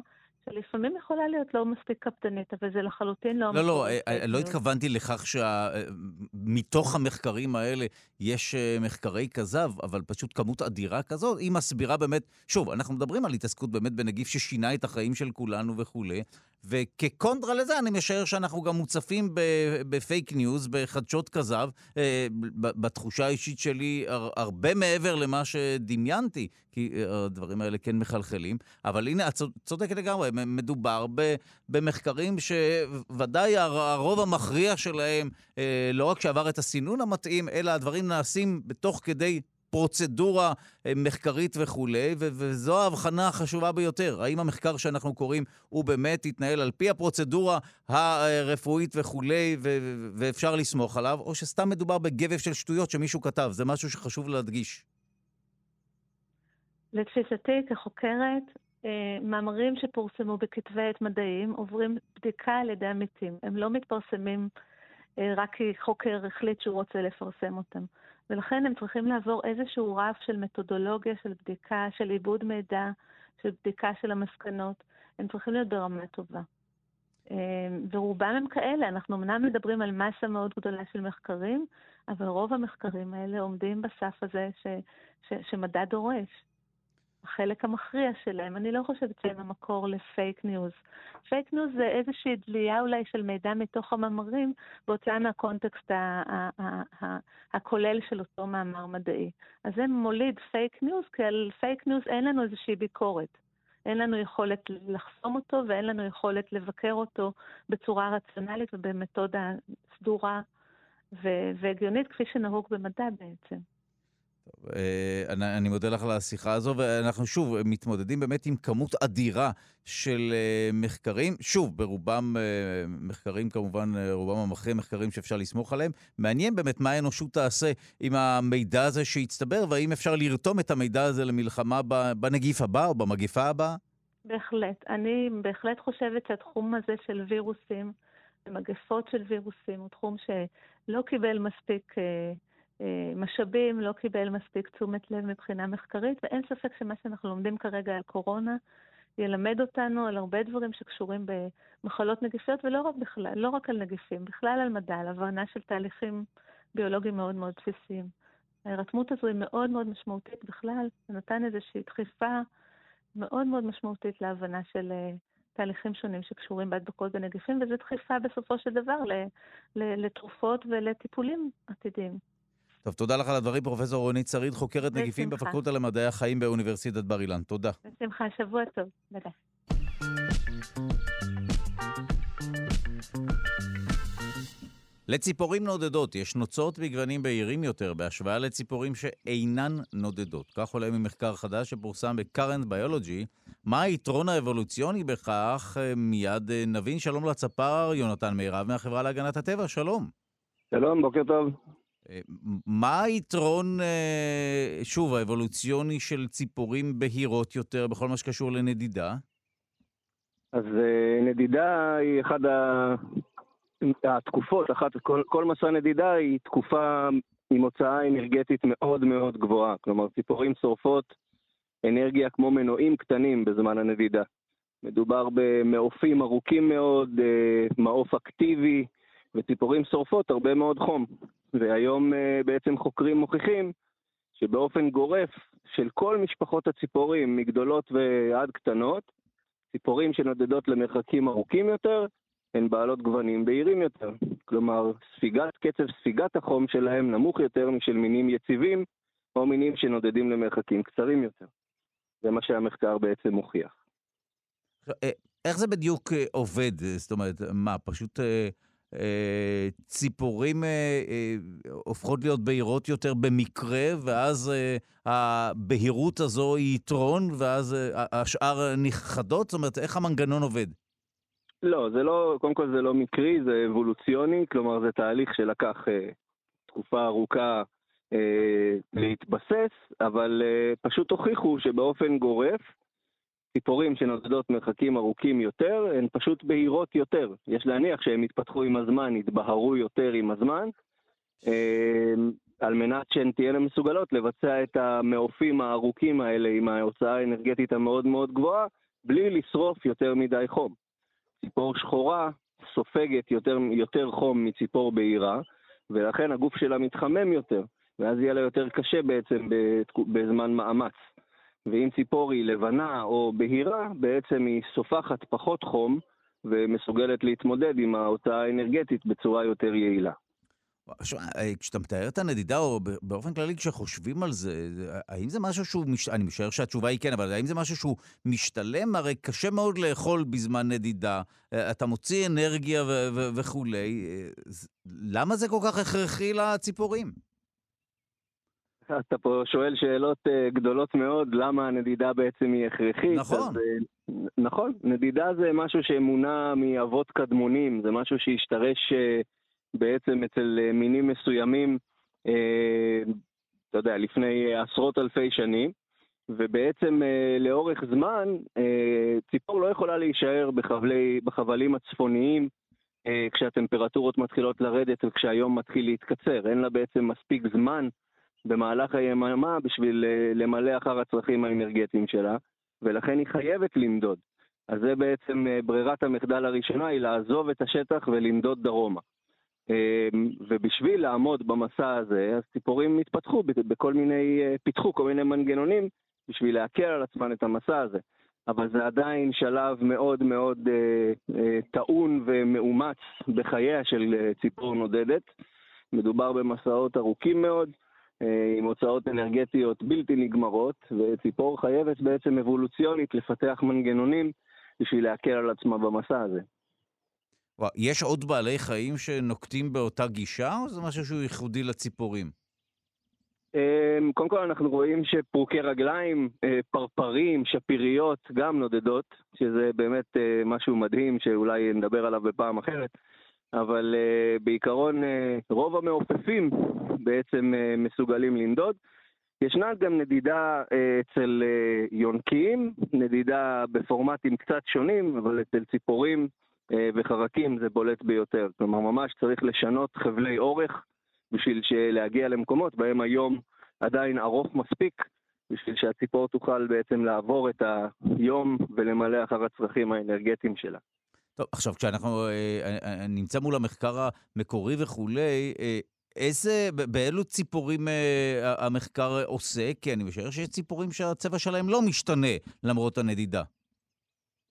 I: שלפעמים יכולה להיות לא מספיק קפדנית, אבל זה לחלוטין לא...
B: לא, לא, אה, אה, לא התכוונתי לכך שמתוך אה, המחקרים האלה יש מחקרי כזב, אבל פשוט כמות אדירה כזאת, היא מסבירה באמת, שוב, אנחנו מדברים על התעסקות באמת בנגיף ששינה את החיים של כולנו וכולי, וכקונטרה לזה אני משער שאנחנו גם מוצפים בפייק ניוז, בחדשות כזב, בתחושה האישית שלי, הרבה מעבר למה שדמיינתי, כי הדברים האלה כן מחלחלים. אבל הנה, את צודקת לגמרי, מדובר במחקרים שבוודאי הרוב המכריע שלהם, אה, לא רק שעבר את הסינון המתאים, אלא הדברים נעשים בתוך כדי פרוצדורה אה, מחקרית וכולי, וזו ההבחנה החשובה ביותר. האם המחקר שאנחנו קוראים הוא באמת יתנהל על פי הפרוצדורה הרפואית וכולי, ואפשר לסמוך עליו, או שסתם מדובר בגבב של שטויות שמישהו כתב. זה משהו שחשוב להדגיש.
I: לתפיסתי כחוקרת, אה, מאמרים שפורסמו בכתבי עת מדעיים עוברים בדיקה על ידי עמיתים. הם לא מתפרסמים אה, רק כי חוקר החליט שהוא רוצה לפרסם אותם. ולכן הם צריכים לעבור איזשהו רף של מתודולוגיה, של בדיקה, של עיבוד מידע, של בדיקה של המסקנות. הם צריכים להיות ברמה טובה. אה, ורובם הם כאלה. אנחנו אמנם מדברים על מסה מאוד גדולה של מחקרים, אבל רוב המחקרים האלה עומדים בסף הזה ש, ש, שמדע דורש. החלק המכריע שלהם. אני לא חושבת שהם המקור לפייק ניוז. פייק ניוז זה איזושהי דלייה אולי של מידע מתוך המאמרים בהוצאה מהקונטקסט הכולל של אותו מאמר מדעי. אז זה מוליד פייק ניוז, כי על פייק ניוז אין לנו איזושהי ביקורת. אין לנו יכולת לחסום אותו ואין לנו יכולת לבקר אותו בצורה רציונלית ובמתודה סדורה והגיונית, כפי שנהוג במדע בעצם.
B: אה, אני, אני מודה לך על השיחה הזו, ואנחנו שוב מתמודדים באמת עם כמות אדירה של אה, מחקרים. שוב, ברובם אה, מחקרים, כמובן, רובם המכריע מחקרים שאפשר לסמוך עליהם. מעניין באמת מה האנושות תעשה עם המידע הזה שהצטבר, והאם אפשר לרתום את המידע הזה למלחמה בנגיף הבא או במגפה הבאה?
I: בהחלט. אני בהחלט חושבת שהתחום הזה של וירוסים, מגפות של וירוסים, הוא תחום שלא קיבל מספיק... אה, משאבים, לא קיבל מספיק תשומת לב מבחינה מחקרית, ואין ספק שמה שאנחנו לומדים כרגע על קורונה ילמד אותנו על הרבה דברים שקשורים במחלות נגיפיות, ולא רק בכלל, לא רק על נגיפים, בכלל על מדע, על הבנה של תהליכים ביולוגיים מאוד מאוד בסיסיים. ההירתמות הזו היא מאוד מאוד משמעותית בכלל, זה נתן איזושהי דחיפה מאוד מאוד משמעותית להבנה של uh, תהליכים שונים שקשורים בהדבקות בנגיפים, וזו דחיפה בסופו של דבר לתרופות ולטיפולים עתידיים.
B: טוב, תודה לך על הדברים, פרופ' רונית שריד, חוקרת בשמחה. נגיפים בפקולטה למדעי החיים באוניברסיטת בר אילן. תודה.
I: בשמחה, שבוע טוב. ביי.
B: לציפורים נודדות יש נוצות בגוונים בהירים יותר בהשוואה לציפורים שאינן נודדות. כך עולה ממחקר חדש שפורסם ב-current biology. מה היתרון האבולוציוני בכך? מיד נבין. שלום לצפר, יונתן מירב מהחברה להגנת הטבע, שלום.
J: שלום, בוקר טוב.
B: מה היתרון, אה, שוב, האבולוציוני של ציפורים בהירות יותר בכל מה שקשור לנדידה?
J: אז אה, נדידה היא אחת התקופות, אחת, כל, כל מסע נדידה היא תקופה עם הוצאה אנרגטית מאוד מאוד גבוהה. כלומר, ציפורים שורפות אנרגיה כמו מנועים קטנים בזמן הנדידה. מדובר במעופים ארוכים מאוד, אה, מעוף אקטיבי, וציפורים שורפות הרבה מאוד חום. והיום uh, בעצם חוקרים מוכיחים שבאופן גורף של כל משפחות הציפורים, מגדולות ועד קטנות, ציפורים שנודדות למרחקים ארוכים יותר, הן בעלות גוונים בהירים יותר. כלומר, ספיגת, קצב ספיגת החום שלהם נמוך יותר משל מינים יציבים, או מינים שנודדים למרחקים קצרים יותר. זה מה שהמחקר בעצם מוכיח.
B: אה, איך זה בדיוק אה, עובד? זאת אומרת, מה, פשוט אה, ציפורים אה, אה, הופכות להיות בהירות יותר במקרה, ואז הבהירות הזו היא יתרון, ואז השאר נכחדות? זאת אומרת, איך המנגנון עובד?
J: לא, זה לא, קודם כל זה לא מקרי, זה אבולוציוני, כלומר זה תהליך שלקח תקופה ארוכה אה, להתבסס, אבל אה, פשוט הוכיחו שבאופן גורף, ציפורים שנודדות מרחקים ארוכים יותר, הן פשוט בהירות יותר. יש להניח שהן יתפתחו עם הזמן, יתבהרו יותר עם הזמן, אה, על מנת שהן תהיינה מסוגלות לבצע את המעופים הארוכים האלה עם ההוצאה האנרגטית המאוד מאוד גבוהה, בלי לשרוף יותר מדי חום. ציפור שחורה סופגת יותר, יותר חום מציפור בהירה, ולכן הגוף שלה מתחמם יותר, ואז יהיה לה יותר קשה בעצם בזמן מאמץ. ואם ציפור היא לבנה או בהירה, בעצם היא סופחת פחות חום ומסוגלת להתמודד עם ההוצאה האנרגטית בצורה יותר יעילה.
B: אה, כשאתה מתאר את הנדידה, או באופן כללי כשחושבים על זה, האם זה משהו שהוא, מש... אני משער שהתשובה היא כן, אבל האם זה משהו שהוא משתלם? הרי קשה מאוד לאכול בזמן נדידה, אה, אתה מוציא אנרגיה ו- ו- וכולי, אה, למה זה כל כך הכרחי לציפורים?
J: אתה פה שואל שאלות גדולות מאוד, למה הנדידה בעצם היא הכרחית.
B: נכון. אז,
J: נכון, נדידה זה משהו שמונע מאבות קדמונים, זה משהו שהשתרש בעצם אצל אה, מינים מסוימים, אה, אתה יודע, לפני עשרות אלפי שנים, ובעצם אה, לאורך זמן ציפור לא יכולה להישאר בחבלי, בחבלים הצפוניים כשהטמפרטורות מתחילות לרדת וכשהיום מתחיל להתקצר. אין לה בעצם מספיק זמן במהלך היממה בשביל למלא אחר הצרכים האנרגטיים שלה, ולכן היא חייבת לנדוד. אז זה בעצם ברירת המחדל הראשונה, היא לעזוב את השטח ולנדוד דרומה. אמ, ובשביל לעמוד במסע הזה, אז ציפורים התפתחו בכל מיני, אה, פיתחו כל מיני מנגנונים בשביל להקל על עצמן את המסע הזה. אבל זה עדיין שלב מאוד מאוד אה, אה, טעון ומאומץ בחייה של אה, ציפור נודדת. מדובר במסעות ארוכים מאוד, אה, עם הוצאות אנרגטיות בלתי נגמרות, וציפור חייבת בעצם אבולוציונית לפתח מנגנונים בשביל להקל על עצמה במסע הזה.
B: יש עוד בעלי חיים שנוקטים באותה גישה, או זה משהו שהוא ייחודי לציפורים?
J: אמ, קודם כל אנחנו רואים שפרוקי רגליים, אה, פרפרים, שפיריות, גם נודדות, שזה באמת אה, משהו מדהים שאולי נדבר עליו בפעם אחרת, אבל אה, בעיקרון רוב המעופפים בעצם מסוגלים לנדוד. ישנה גם נדידה אצל יונקים, נדידה בפורמטים קצת שונים, אבל אצל ציפורים אה, וחרקים זה בולט ביותר. כלומר, ממש צריך לשנות חבלי אורך בשביל להגיע למקומות בהם היום עדיין ארוך מספיק בשביל שהציפור תוכל בעצם לעבור את היום ולמלא אחר הצרכים האנרגטיים שלה.
B: טוב, עכשיו, כשאנחנו אה, אה, אה נמצא מול המחקר המקורי וכולי, אה, איזה, באילו ציפורים אה, המחקר עוסק? כי אני משער שיש ציפורים שהצבע שלהם לא משתנה למרות הנדידה.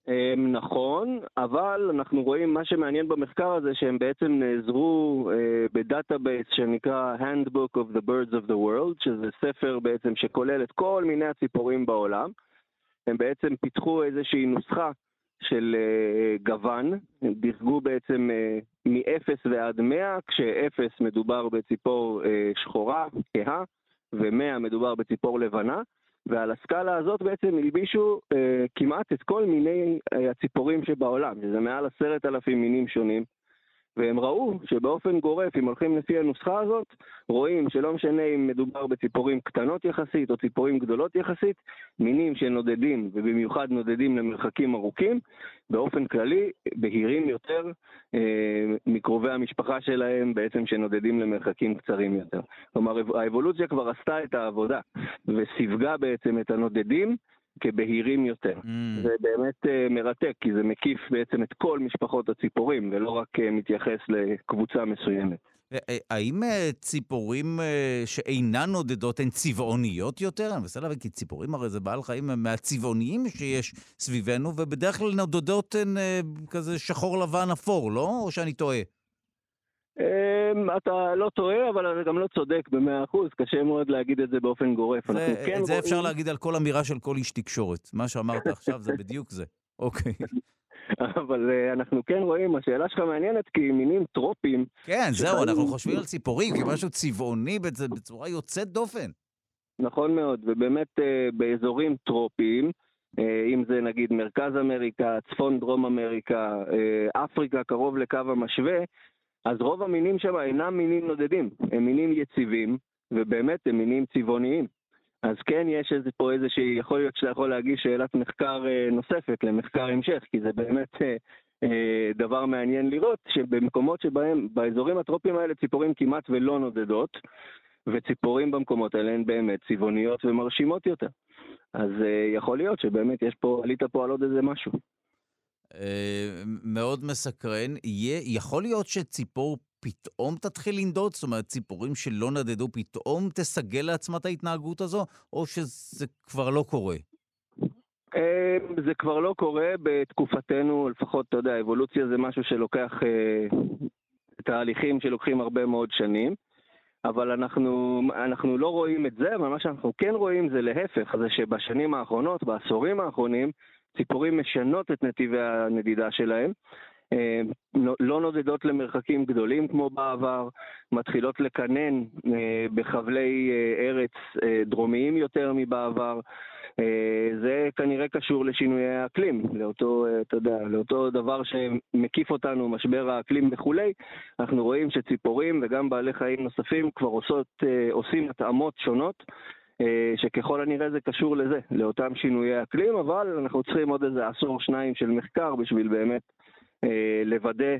J: אמ, נכון, אבל אנחנו רואים, מה שמעניין במחקר הזה, שהם בעצם נעזרו uh, ב database שנקרא Handbook of the Birds of the World, שזה ספר בעצם שכולל את כל מיני הציפורים בעולם. הם בעצם פיתחו איזושהי נוסחה של uh, גוון, הם דירגו בעצם uh, מ-0 ועד 100, כש-0 מדובר בציפור uh, שחורה, כהה, ו-100 מדובר בציפור לבנה. ועל הסקאלה הזאת בעצם הלבישו אה, כמעט את כל מיני אה, הציפורים שבעולם, שזה מעל עשרת אלפים מינים שונים, והם ראו שבאופן גורף, אם הולכים לפי הנוסחה הזאת, רואים שלא משנה אם מדובר בציפורים קטנות יחסית או ציפורים גדולות יחסית, מינים שנודדים, ובמיוחד נודדים למרחקים ארוכים, באופן כללי בהירים יותר אה, מקרובי המשפחה שלהם בעצם שנודדים למרחקים קצרים יותר. כלומר, האבולוציה כבר עשתה את העבודה וסיווגה בעצם את הנודדים כבהירים יותר. Mm. זה באמת uh, מרתק, כי זה מקיף בעצם את כל משפחות הציפורים, ולא רק uh, מתייחס לקבוצה מסוימת.
B: האם uh, ציפורים שאינן נודדות הן צבעוניות יותר? אני מנסה להבין, כי ציפורים הרי זה בעל חיים מהצבעוניים שיש סביבנו, ובדרך כלל נודדות הן כזה שחור לבן אפור, לא? או שאני טועה?
J: אמ, אתה לא טועה, אבל אתה גם לא צודק במאה אחוז, קשה מאוד להגיד את זה באופן גורף.
B: זה, כן את זה רואים... אפשר להגיד על כל אמירה של כל איש תקשורת. מה שאמרת <laughs> עכשיו זה בדיוק זה. אוקיי.
J: אבל uh, אנחנו כן רואים, השאלה שלך מעניינת, כי מינים טרופיים...
B: כן, שחיים... זהו, אנחנו חושבים על ציפורים כמשהו צבעוני בצורה יוצאת דופן.
J: נכון מאוד, ובאמת uh, באזורים טרופיים, uh, אם זה נגיד מרכז אמריקה, צפון דרום אמריקה, אפריקה קרוב לקו המשווה, אז רוב המינים שם אינם מינים נודדים, הם מינים יציבים, ובאמת הם מינים צבעוניים. אז כן, יש איזה פה איזושהי, יכול להיות שאתה יכול להגיש שאלת מחקר אה, נוספת למחקר המשך, כי זה באמת אה, אה, דבר מעניין לראות שבמקומות שבהם, באזורים הטרופיים האלה ציפורים כמעט ולא נודדות, וציפורים במקומות האלה הן באמת צבעוניות ומרשימות יותר. אז יכול להיות שבאמת יש פה, עלית פה על עוד איזה משהו.
B: מאוד מסקרן. יכול להיות שציפור פתאום תתחיל לנדוד? זאת אומרת, ציפורים שלא נדדו פתאום תסגל לעצמה את ההתנהגות הזו, או שזה כבר לא קורה?
J: אה, זה כבר לא קורה בתקופתנו, לפחות, אתה יודע, אבולוציה זה משהו שלוקח אה, תהליכים שלוקחים הרבה מאוד שנים. אבל אנחנו, אנחנו לא רואים את זה, אבל מה שאנחנו כן רואים זה להפך, זה שבשנים האחרונות, בעשורים האחרונים, ציפורים משנות את נתיבי הנדידה שלהם, אה, לא נודדות למרחקים גדולים כמו בעבר, מתחילות לקנן אה, בחבלי אה, ארץ דרומיים יותר מבעבר. זה כנראה קשור לשינויי האקלים, לאותו, אתה יודע, לאותו דבר שמקיף אותנו, משבר האקלים וכולי. אנחנו רואים שציפורים וגם בעלי חיים נוספים כבר עושות, עושים התאמות שונות. שככל הנראה זה קשור לזה, לאותם שינויי אקלים, אבל אנחנו צריכים עוד איזה עשור שניים של מחקר בשביל באמת אה, לוודא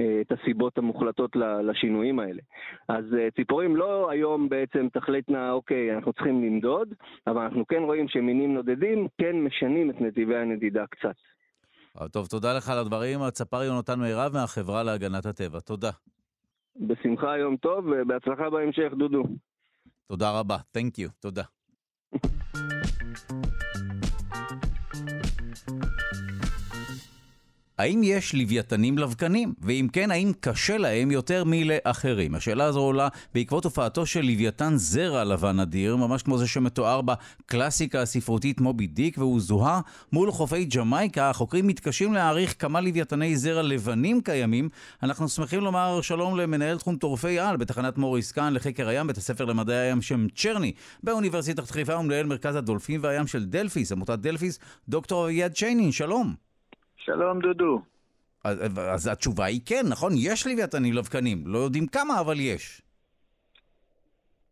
J: אה, את הסיבות המוחלטות לשינויים האלה. אז אה, ציפורים לא היום בעצם תחליטנה, אוקיי, אנחנו צריכים לנדוד, אבל אנחנו כן רואים שמינים נודדים כן משנים את נתיבי הנדידה קצת.
B: טוב, תודה לך על הדברים. הצפר יונתן מירב מהחברה להגנת הטבע. תודה.
J: בשמחה, יום טוב, ובהצלחה בהמשך, דודו.
B: תודה רבה. Thank you. תודה. <laughs> האם יש לוויתנים לבקנים? ואם כן, האם קשה להם יותר מלאחרים? השאלה הזו עולה בעקבות הופעתו של לוויתן זרע לבן אדיר, ממש כמו זה שמתואר בקלאסיקה הספרותית מובי דיק, והוא זוהה מול חופי ג'מייקה. החוקרים מתקשים להעריך כמה לוויתני זרע לבנים קיימים. אנחנו שמחים לומר שלום למנהל תחום טורפי על בתחנת מוריס קאן לחקר הים, בית הספר למדעי הים על שם צ'רני, באוניברסיטת חיפה ומנהל מרכז הדולפין והים של דלפיס, עמותת דלפיס, דוקטור אביעד שיינין, שלום.
K: שלום, דודו.
B: אז, אז התשובה היא כן, נכון? יש לוויתנים לבקנים. לא יודעים כמה, אבל יש.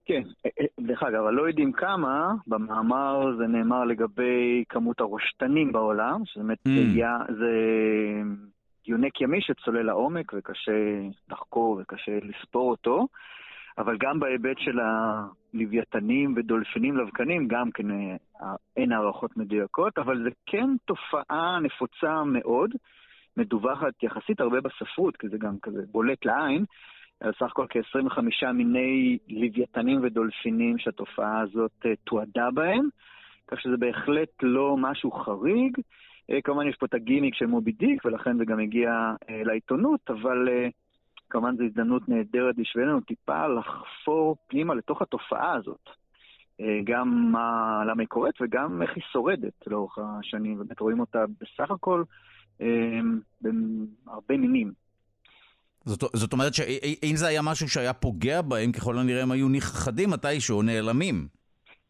K: כן, אה, אה, דרך אגב, לא יודעים כמה, במאמר זה נאמר לגבי כמות הראשתנים בעולם, שזה באמת mm. זה יונק ימי שצולל לעומק וקשה לחקור וקשה לספור אותו. אבל גם בהיבט של הלוויתנים ודולפינים לבקנים, גם כן אה, אין הערכות מדויקות, אבל זה כן תופעה נפוצה מאוד, מדווחת יחסית הרבה בספרות, כי זה גם כזה בולט לעין, סך הכל כ-25 מיני לוויתנים ודולפינים שהתופעה הזאת אה, תועדה בהם, כך שזה בהחלט לא משהו חריג. אה, כמובן יש פה את הגימיק של מובי דיק, ולכן זה גם הגיע לעיתונות, אבל כמובן זו הזדמנות נהדרת בשבילנו טיפה לחפור פנימה לתוך התופעה הזאת. אה, גם מה, למה היא קורית וגם איך היא שורדת לאורך השנים. באמת רואים אותה בסך הכל אה, בהרבה מינים.
B: זאת, זאת אומרת שאם זה היה משהו שהיה פוגע בהם, ככל הנראה הם היו נכחדים מתישהו, נעלמים.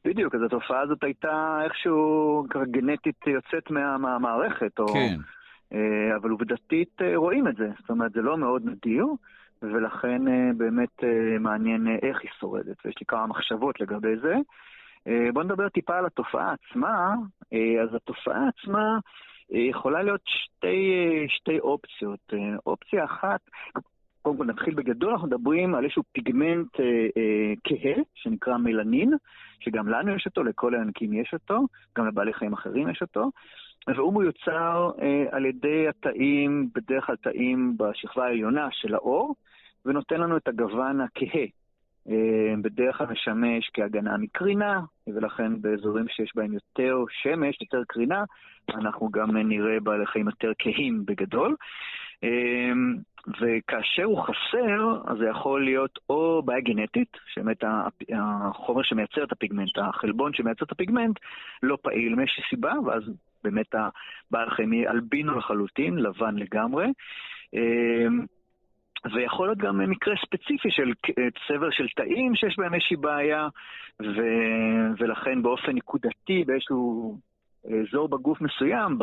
K: בדיוק, אז התופעה הזאת הייתה איכשהו גנטית יוצאת מה, מהמערכת, או...
B: כן.
K: אה, אבל עובדתית אה, רואים את זה, זאת אומרת, זה לא מאוד נדיר, ולכן אה, באמת מעניין איך היא שורדת, ויש לי כמה מחשבות לגבי זה. בואו נדבר טיפה על התופעה עצמה. אז התופעה עצמה יכולה להיות שתי, שתי אופציות. אופציה אחת, קודם כל נתחיל בגדול, אנחנו מדברים על איזשהו פיגמנט כהה, שנקרא מלנין, שגם לנו יש אותו, לכל היונקים יש אותו, גם לבעלי חיים אחרים יש אותו. והוא מיוצר אה, על ידי התאים, בדרך כלל תאים בשכבה העליונה של האור, ונותן לנו את הגוון הכהה. אה, בדרך כלל משמש כהגנה מקרינה, ולכן באזורים שיש בהם יותר שמש, יותר קרינה, אנחנו גם נראה בעלי חיים יותר כהים בגדול. אה, וכאשר הוא חסר, אז זה יכול להיות או בעיה גנטית, שבאמת החומר שמייצר את הפיגמנט, החלבון שמייצר את הפיגמנט, לא פעיל מאיזושהי סיבה, ואז באמת הבעל חיים יהיה אלבינו לחלוטין, לבן לגמרי. ויכול להיות גם מקרה ספציפי של צבר של תאים שיש בהם איזושהי בעיה, ו... ולכן באופן נקודתי, באיזשהו אזור בגוף מסוים,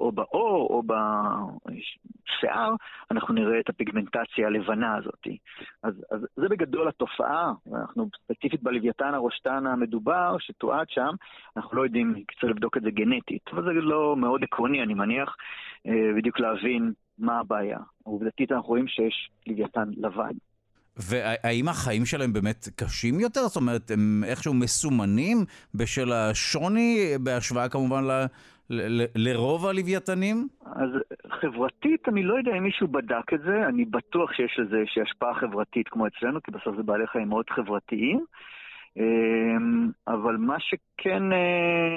K: או בעור או בשיער, אנחנו נראה את הפיגמנטציה הלבנה הזאת. אז, אז זה בגדול התופעה, אנחנו ספציפית בלוויתן הרושטן המדובר, שתועד שם, אנחנו לא יודעים, צריך לבדוק את זה גנטית, אבל זה לא מאוד עקרוני, אני מניח, אה, בדיוק להבין מה הבעיה. עובדתית אנחנו רואים שיש לוויתן לבן.
B: והאם החיים שלהם באמת קשים יותר? זאת אומרת, הם איכשהו מסומנים בשל השוני, בהשוואה כמובן לרוב הלוויתנים?
K: אז חברתית, אני לא יודע אם מישהו בדק את זה, אני בטוח שיש לזה איזושהי השפעה חברתית כמו אצלנו, כי בסוף זה בעלי חיים מאוד חברתיים. אמ, אבל מה שכן אה,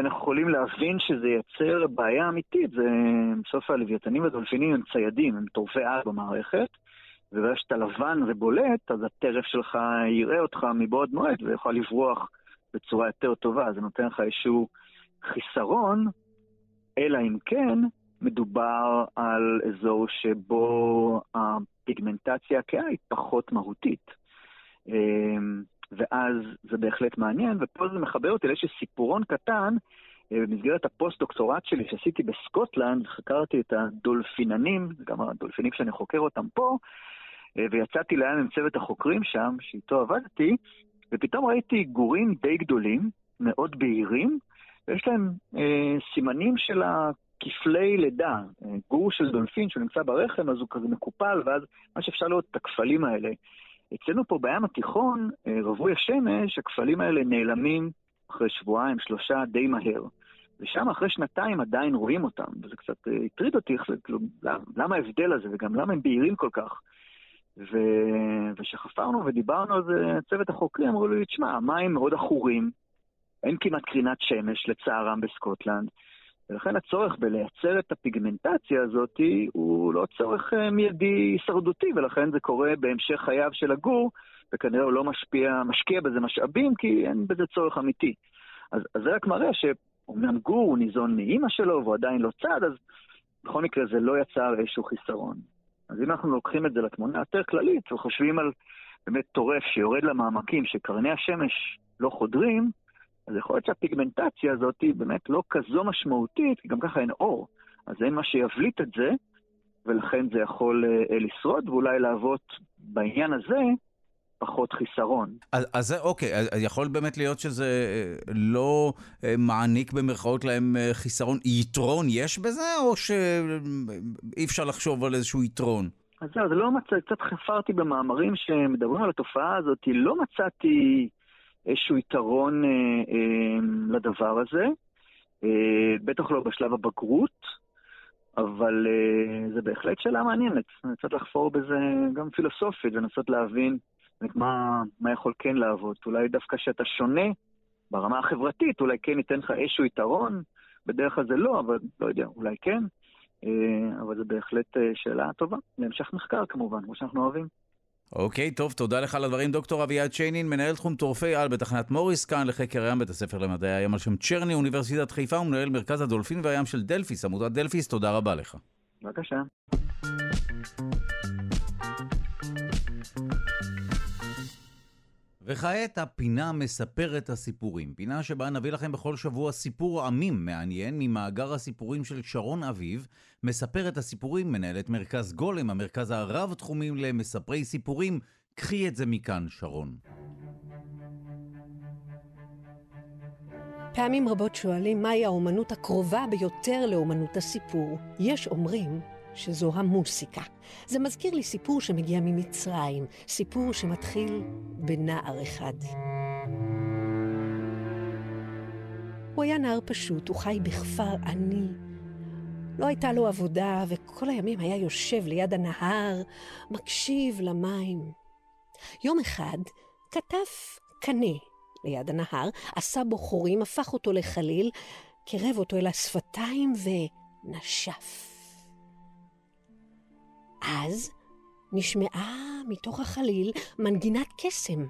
K: אנחנו יכולים להבין שזה ייצר בעיה אמיתית, זה בסוף הלוויתנים והדולפינים הם ציידים, הם טורפי על במערכת. וברגע שאתה לבן ובולט, אז הטרף שלך יראה אותך מבעוד מועד ויכול לברוח בצורה יותר טובה. זה נותן לך איזשהו חיסרון, אלא אם כן מדובר על אזור שבו הפיגמנטציה הכהה היא פחות מהותית. אמ, ואז זה בהחלט מעניין, ופה זה מחבר אותי לאיזשהו סיפורון קטן. אה, במסגרת הפוסט-דוקטורט שלי שעשיתי בסקוטלנד, חקרתי את הדולפינים, גם הדולפינים שאני חוקר אותם פה, אה, ויצאתי לים עם צוות החוקרים שם, שאיתו עבדתי, ופתאום ראיתי גורים די גדולים, מאוד בהירים, ויש להם אה, סימנים של הכפלי לידה. אה, גור של דולפין שנמצא ברחם, אז הוא כזה מקופל, ואז מה שאפשר לראות את הכפלים האלה. אצלנו פה בים התיכון, אה, רווי השמש, הכפלים האלה נעלמים אחרי שבועיים, שלושה, די מהר. ושם אחרי שנתיים עדיין רואים אותם, וזה קצת הטריד אותי, כאילו, למה ההבדל הזה, וגם למה הם בהירים כל כך. ו... וכשחפרנו ודיברנו על זה, צוות החוקרים אמרו לי, תשמע, המים מאוד עכורים, אין כמעט קרינת שמש לצערם בסקוטלנד, ולכן הצורך בלייצר את הפיגמנטציה הזאת הוא לא צורך אה, מיידי הישרדותי, ולכן זה קורה בהמשך חייו של הגור, וכנראה הוא לא משפיע, משקיע בזה משאבים, כי אין בזה צורך אמיתי. אז, אז זה רק מראה שאומנם גור הוא ניזון מאימא שלו והוא עדיין לא צד, אז בכל מקרה זה לא יצר איזשהו חיסרון. אז אם אנחנו לוקחים את זה לתמונה יותר כללית וחושבים על באמת טורף שיורד למעמקים שקרני השמש לא חודרים, אז יכול להיות שהפיגמנטציה הזאת היא באמת לא כזו משמעותית, כי גם ככה אין אור. אז אין מה שיבליט את זה, ולכן זה יכול uh, לשרוד ואולי להוות בעניין הזה פחות חיסרון.
B: אז, אז אוקיי, אז יכול באמת להיות שזה אה, לא אה, מעניק במרכאות להם חיסרון. יתרון יש בזה, או שאי אפשר לחשוב על איזשהו יתרון?
K: אז זהו, זה לא מצא, קצת חפרתי במאמרים שמדברים על התופעה הזאת, לא מצאתי איזשהו יתרון אה, אה, לדבר הזה, אה, בטח לא בשלב הבגרות, אבל אה, זה בהחלט שאלה מעניינת. אני קצת לחפור בזה גם פילוסופית ולנסות להבין מה, מה יכול כן לעבוד. אולי דווקא כשאתה שונה ברמה החברתית, אולי כן ייתן לך איזשהו יתרון, בדרך כלל זה לא, אבל לא יודע, אולי כן. אה, אבל זו בהחלט אה, שאלה טובה, להמשך מחקר כמובן, כמו שאנחנו אוהבים.
B: אוקיי, טוב, תודה לך על הדברים. דוקטור אביעד שיינין, מנהל תחום טורפי על בתחנת מוריס קאן לחקר הים, בית הספר למדעי הים על שם צ'רני, אוניברסיטת חיפה, ומנהל מרכז הדולפין והים של דלפיס, עמותת דלפיס, תודה רבה לך.
K: בבקשה.
B: וכעת הפינה מספרת הסיפורים, פינה שבה נביא לכם בכל שבוע סיפור עמים מעניין ממאגר הסיפורים של שרון אביב, מספרת הסיפורים מנהלת מרכז גולם, המרכז הרב-תחומים למספרי סיפורים. קחי את זה מכאן, שרון.
L: פעמים רבות שואלים מהי האומנות הקרובה ביותר לאומנות הסיפור. יש אומרים שזו המוסיקה. זה מזכיר לי סיפור שמגיע ממצרים, סיפור שמתחיל בנער אחד. הוא היה נער פשוט, הוא חי בכפר עני. לא הייתה לו עבודה, וכל הימים היה יושב ליד הנהר, מקשיב למים. יום אחד כתב קנה ליד הנהר, עשה בו חורים, הפך אותו לחליל, קירב אותו אל השפתיים ונשף. אז נשמעה מתוך החליל מנגינת קסם.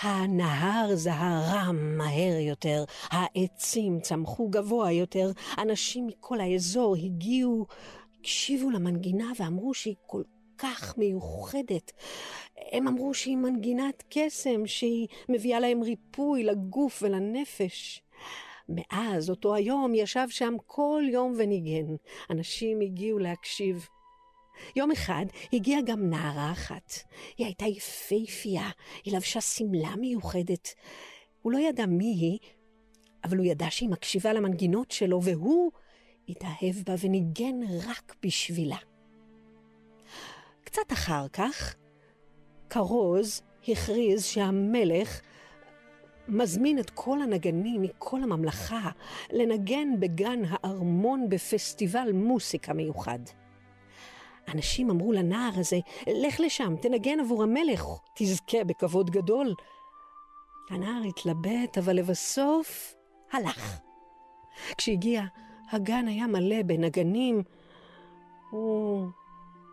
L: הנהר זהרם מהר יותר, העצים צמחו גבוה יותר, אנשים מכל האזור הגיעו, הקשיבו למנגינה ואמרו שהיא כל כך מיוחדת. הם אמרו שהיא מנגינת קסם, שהיא מביאה להם ריפוי לגוף ולנפש. מאז אותו היום ישב שם כל יום וניגן. אנשים הגיעו להקשיב. יום אחד הגיעה גם נערה אחת. היא הייתה יפייפייה, היא לבשה שמלה מיוחדת. הוא לא ידע מי היא, אבל הוא ידע שהיא מקשיבה למנגינות שלו, והוא התאהב בה וניגן רק בשבילה. קצת אחר כך, כרוז הכריז שהמלך מזמין את כל הנגנים מכל הממלכה לנגן בגן הארמון בפסטיבל מוסיקה מיוחד. אנשים אמרו לנער הזה, לך לשם, תנגן עבור המלך, תזכה בכבוד גדול. הנער התלבט, אבל לבסוף הלך. כשהגיע, הגן היה מלא בנגנים. הוא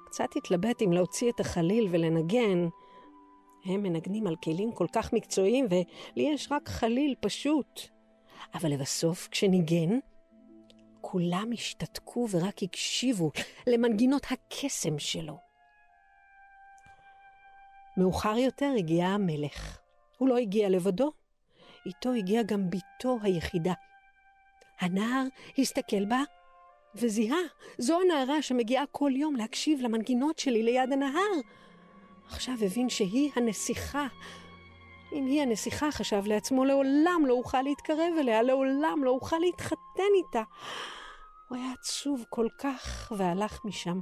L: קצת התלבט אם להוציא את החליל ולנגן. הם מנגנים על כלים כל כך מקצועיים, ולי יש רק חליל פשוט. אבל לבסוף, כשניגן, כולם השתתקו ורק הקשיבו למנגינות הקסם שלו. מאוחר יותר הגיע המלך. הוא לא הגיע לבדו, איתו הגיעה גם בתו היחידה. הנער הסתכל בה וזיהה, זו הנערה שמגיעה כל יום להקשיב למנגינות שלי ליד הנהר. עכשיו הבין שהיא הנסיכה. אם היא הנסיכה, חשב לעצמו, לעולם לא אוכל להתקרב אליה, לעולם לא אוכל להתחתן איתה. הוא היה עצוב כל כך והלך משם.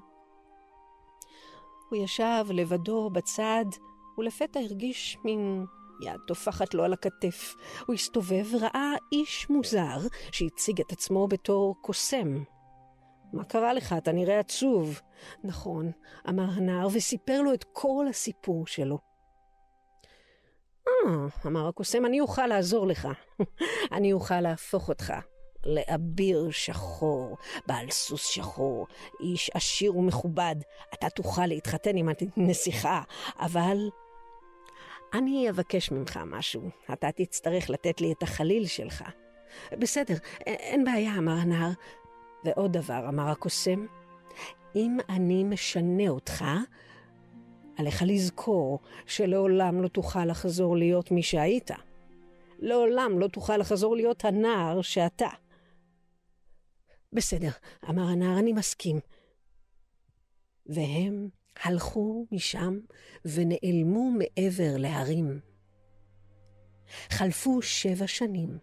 L: הוא ישב לבדו בצד, ולפתע הרגיש מין יד טופחת לו על הכתף. הוא הסתובב וראה איש מוזר שהציג את עצמו בתור קוסם. מה קרה לך? אתה נראה עצוב. נכון, אמר הנער, וסיפר לו את כל הסיפור שלו. אה, אמר הקוסם, אני אוכל לעזור לך. <laughs> אני אוכל להפוך אותך לאביר שחור, בעל סוס שחור, איש עשיר ומכובד. אתה תוכל להתחתן עם הנסיכה, אבל אני אבקש ממך משהו. אתה תצטרך לתת לי את החליל שלך. בסדר, אין בעיה, אמר הנער. ועוד דבר, אמר הקוסם, אם אני משנה אותך, עליך לזכור שלעולם לא תוכל לחזור להיות מי שהיית. לעולם לא תוכל לחזור להיות הנער שאתה. בסדר, אמר הנער, אני מסכים. והם הלכו משם ונעלמו מעבר להרים. חלפו שבע שנים.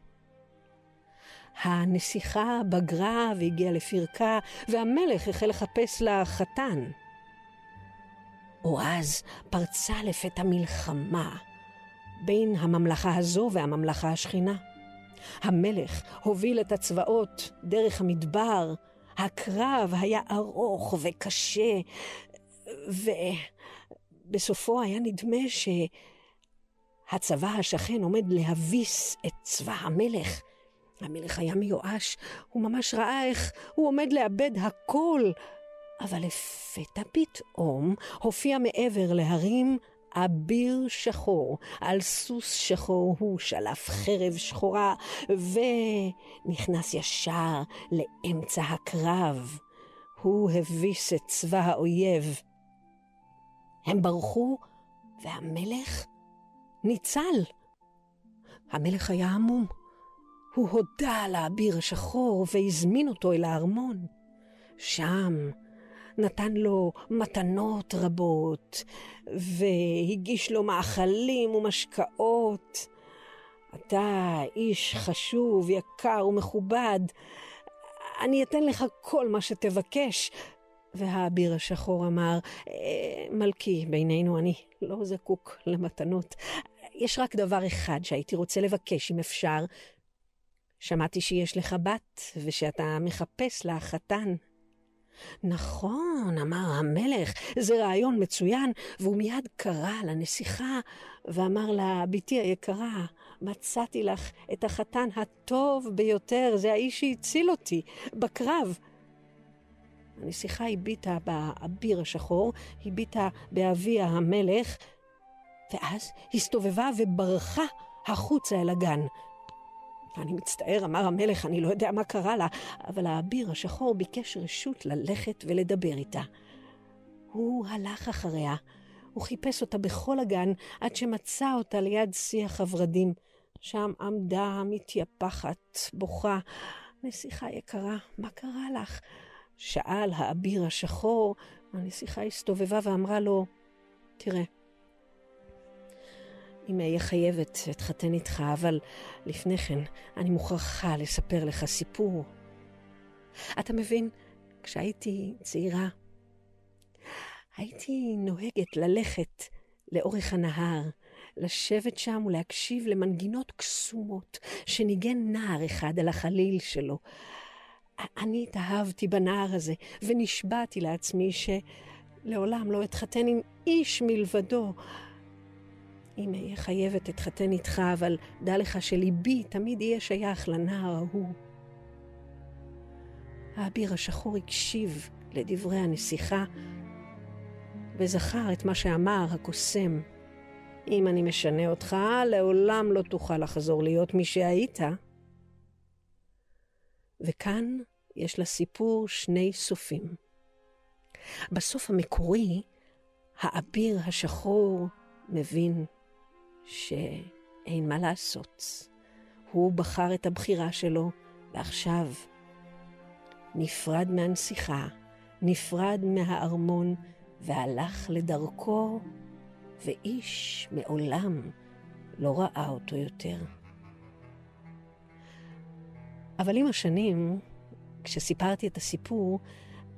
L: הנסיכה בגרה והגיעה לפרקה, והמלך החל לחפש לה חתן. או אז פרצה לפתע מלחמה בין הממלכה הזו והממלכה השכינה. המלך הוביל את הצבאות דרך המדבר, הקרב היה ארוך וקשה, ובסופו היה נדמה שהצבא השכן עומד להביס את צבא המלך. המלך היה מיואש, הוא ממש ראה איך הוא עומד לאבד הכל. אבל לפתע פתאום הופיע מעבר להרים אביר שחור, על סוס שחור הוא שלף חרב שחורה ונכנס ישר לאמצע הקרב. הוא הביס את צבא האויב. הם ברחו, והמלך ניצל. המלך היה עמום. הוא הודה על האביר השחור והזמין אותו אל הארמון. שם נתן לו מתנות רבות, והגיש לו מאכלים ומשקאות. אתה איש חשוב, יקר ומכובד, אני אתן לך כל מה שתבקש. והאביר השחור אמר, אה, מלכי, בינינו אני לא זקוק למתנות. יש רק דבר אחד שהייתי רוצה לבקש, אם אפשר. שמעתי שיש לך בת, ושאתה מחפש לה חתן. נכון, אמר המלך, זה רעיון מצוין, והוא מיד קרא לנסיכה ואמר לה, בתי היקרה, מצאתי לך את החתן הטוב ביותר, זה האיש שהציל אותי בקרב. הנסיכה הביטה באביר השחור, הביטה באביה המלך, ואז הסתובבה וברחה החוצה אל הגן. אני מצטער, אמר המלך, אני לא יודע מה קרה לה, אבל האביר השחור ביקש רשות ללכת ולדבר איתה. הוא הלך אחריה, הוא חיפש אותה בכל הגן עד שמצא אותה ליד שיח הורדים. שם עמדה מתייפחת, בוכה. נסיכה יקרה, מה קרה לך? שאל האביר השחור. הנסיכה הסתובבה ואמרה לו, תראה, אם אהיה חייבת אתחתן איתך, אבל לפני כן אני מוכרחה לספר לך סיפור. אתה מבין, כשהייתי צעירה, הייתי נוהגת ללכת לאורך הנהר, לשבת שם ולהקשיב למנגינות קסומות שניגן נער אחד על החליל שלו. אני התאהבתי בנער הזה, ונשבעתי לעצמי שלעולם לא אתחתן עם איש מלבדו. אם אהיה חייבת אתחתן איתך, אבל דע לך שליבי תמיד יהיה שייך לנער ההוא. האביר השחור הקשיב לדברי הנסיכה, וזכר את מה שאמר הקוסם. אם אני משנה אותך, לעולם לא תוכל לחזור להיות מי שהיית. וכאן יש לסיפור שני סופים. בסוף המקורי, האביר השחור מבין שאין מה לעשות. הוא בחר את הבחירה שלו, ועכשיו נפרד מהנסיכה, נפרד מהארמון, והלך לדרכו, ואיש מעולם לא ראה אותו יותר. אבל עם השנים, כשסיפרתי את הסיפור,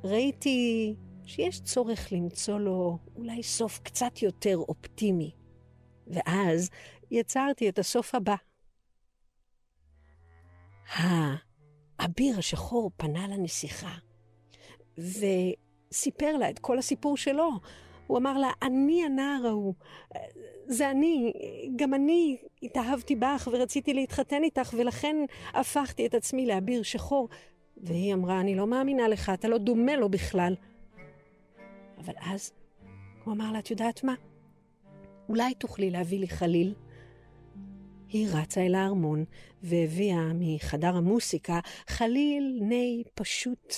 L: ראיתי שיש צורך למצוא לו אולי סוף קצת יותר אופטימי. ואז יצרתי את הסוף הבא. האביר השחור פנה לנסיכה וסיפר לה את כל הסיפור שלו. הוא אמר לה, אני הנער ההוא, זה אני, גם אני התאהבתי בך ורציתי להתחתן איתך ולכן הפכתי את עצמי לאביר שחור. והיא אמרה, אני לא מאמינה לך, אתה לא דומה לו בכלל. אבל אז הוא אמר לה, את יודעת מה? אולי תוכלי להביא לי חליל? היא רצה אל הארמון והביאה מחדר המוסיקה חליל ני פשוט.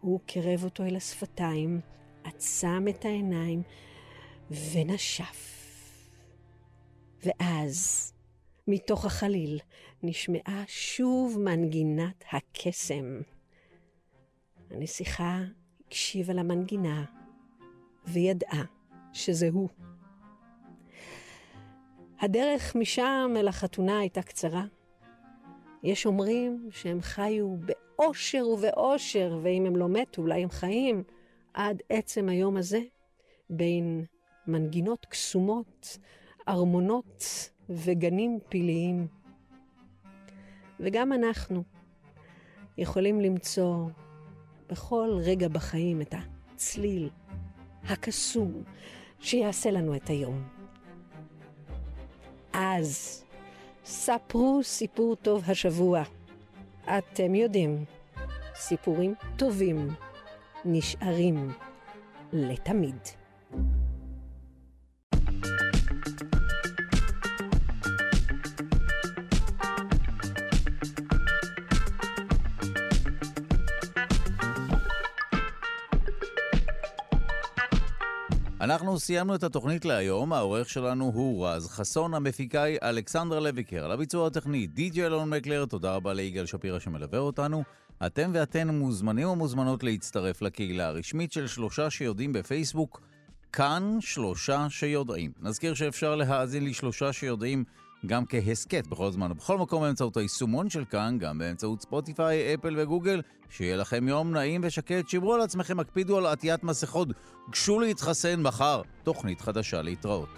L: הוא קרב אותו אל השפתיים, עצם את העיניים ונשף. ואז, מתוך החליל, נשמעה שוב מנגינת הקסם. הנסיכה הקשיבה למנגינה וידעה שזה הוא. הדרך משם אל החתונה הייתה קצרה. יש אומרים שהם חיו באושר ובאושר, ואם הם לא מתו, אולי הם חיים עד עצם היום הזה, בין מנגינות קסומות, ארמונות וגנים פיליים. וגם אנחנו יכולים למצוא בכל רגע בחיים את הצליל הקסום שיעשה לנו את היום. אז ספרו סיפור טוב השבוע. אתם יודעים, סיפורים טובים נשארים לתמיד.
B: אנחנו סיימנו את התוכנית להיום, העורך שלנו הוא רז חסון, המפיקה היא אלכסנדר לויקר, על הביצוע הטכני די.ג'י אלון מקלר, תודה רבה ליגאל שפירא שמלווה אותנו. אתם ואתן מוזמנים ומוזמנות להצטרף לקהילה הרשמית של שלושה שיודעים בפייסבוק, כאן שלושה שיודעים. נזכיר שאפשר להאזין לשלושה שיודעים גם כהסכת בכל זמן ובכל מקום באמצעות היישומון של כאן, גם באמצעות ספוטיפיי, אפל וגוגל. שיהיה לכם יום נעים ושקט, שמרו על עצמכם, הקפידו על עטיית מסכות, גשו להתחסן מחר, תוכנית חדשה להתראות.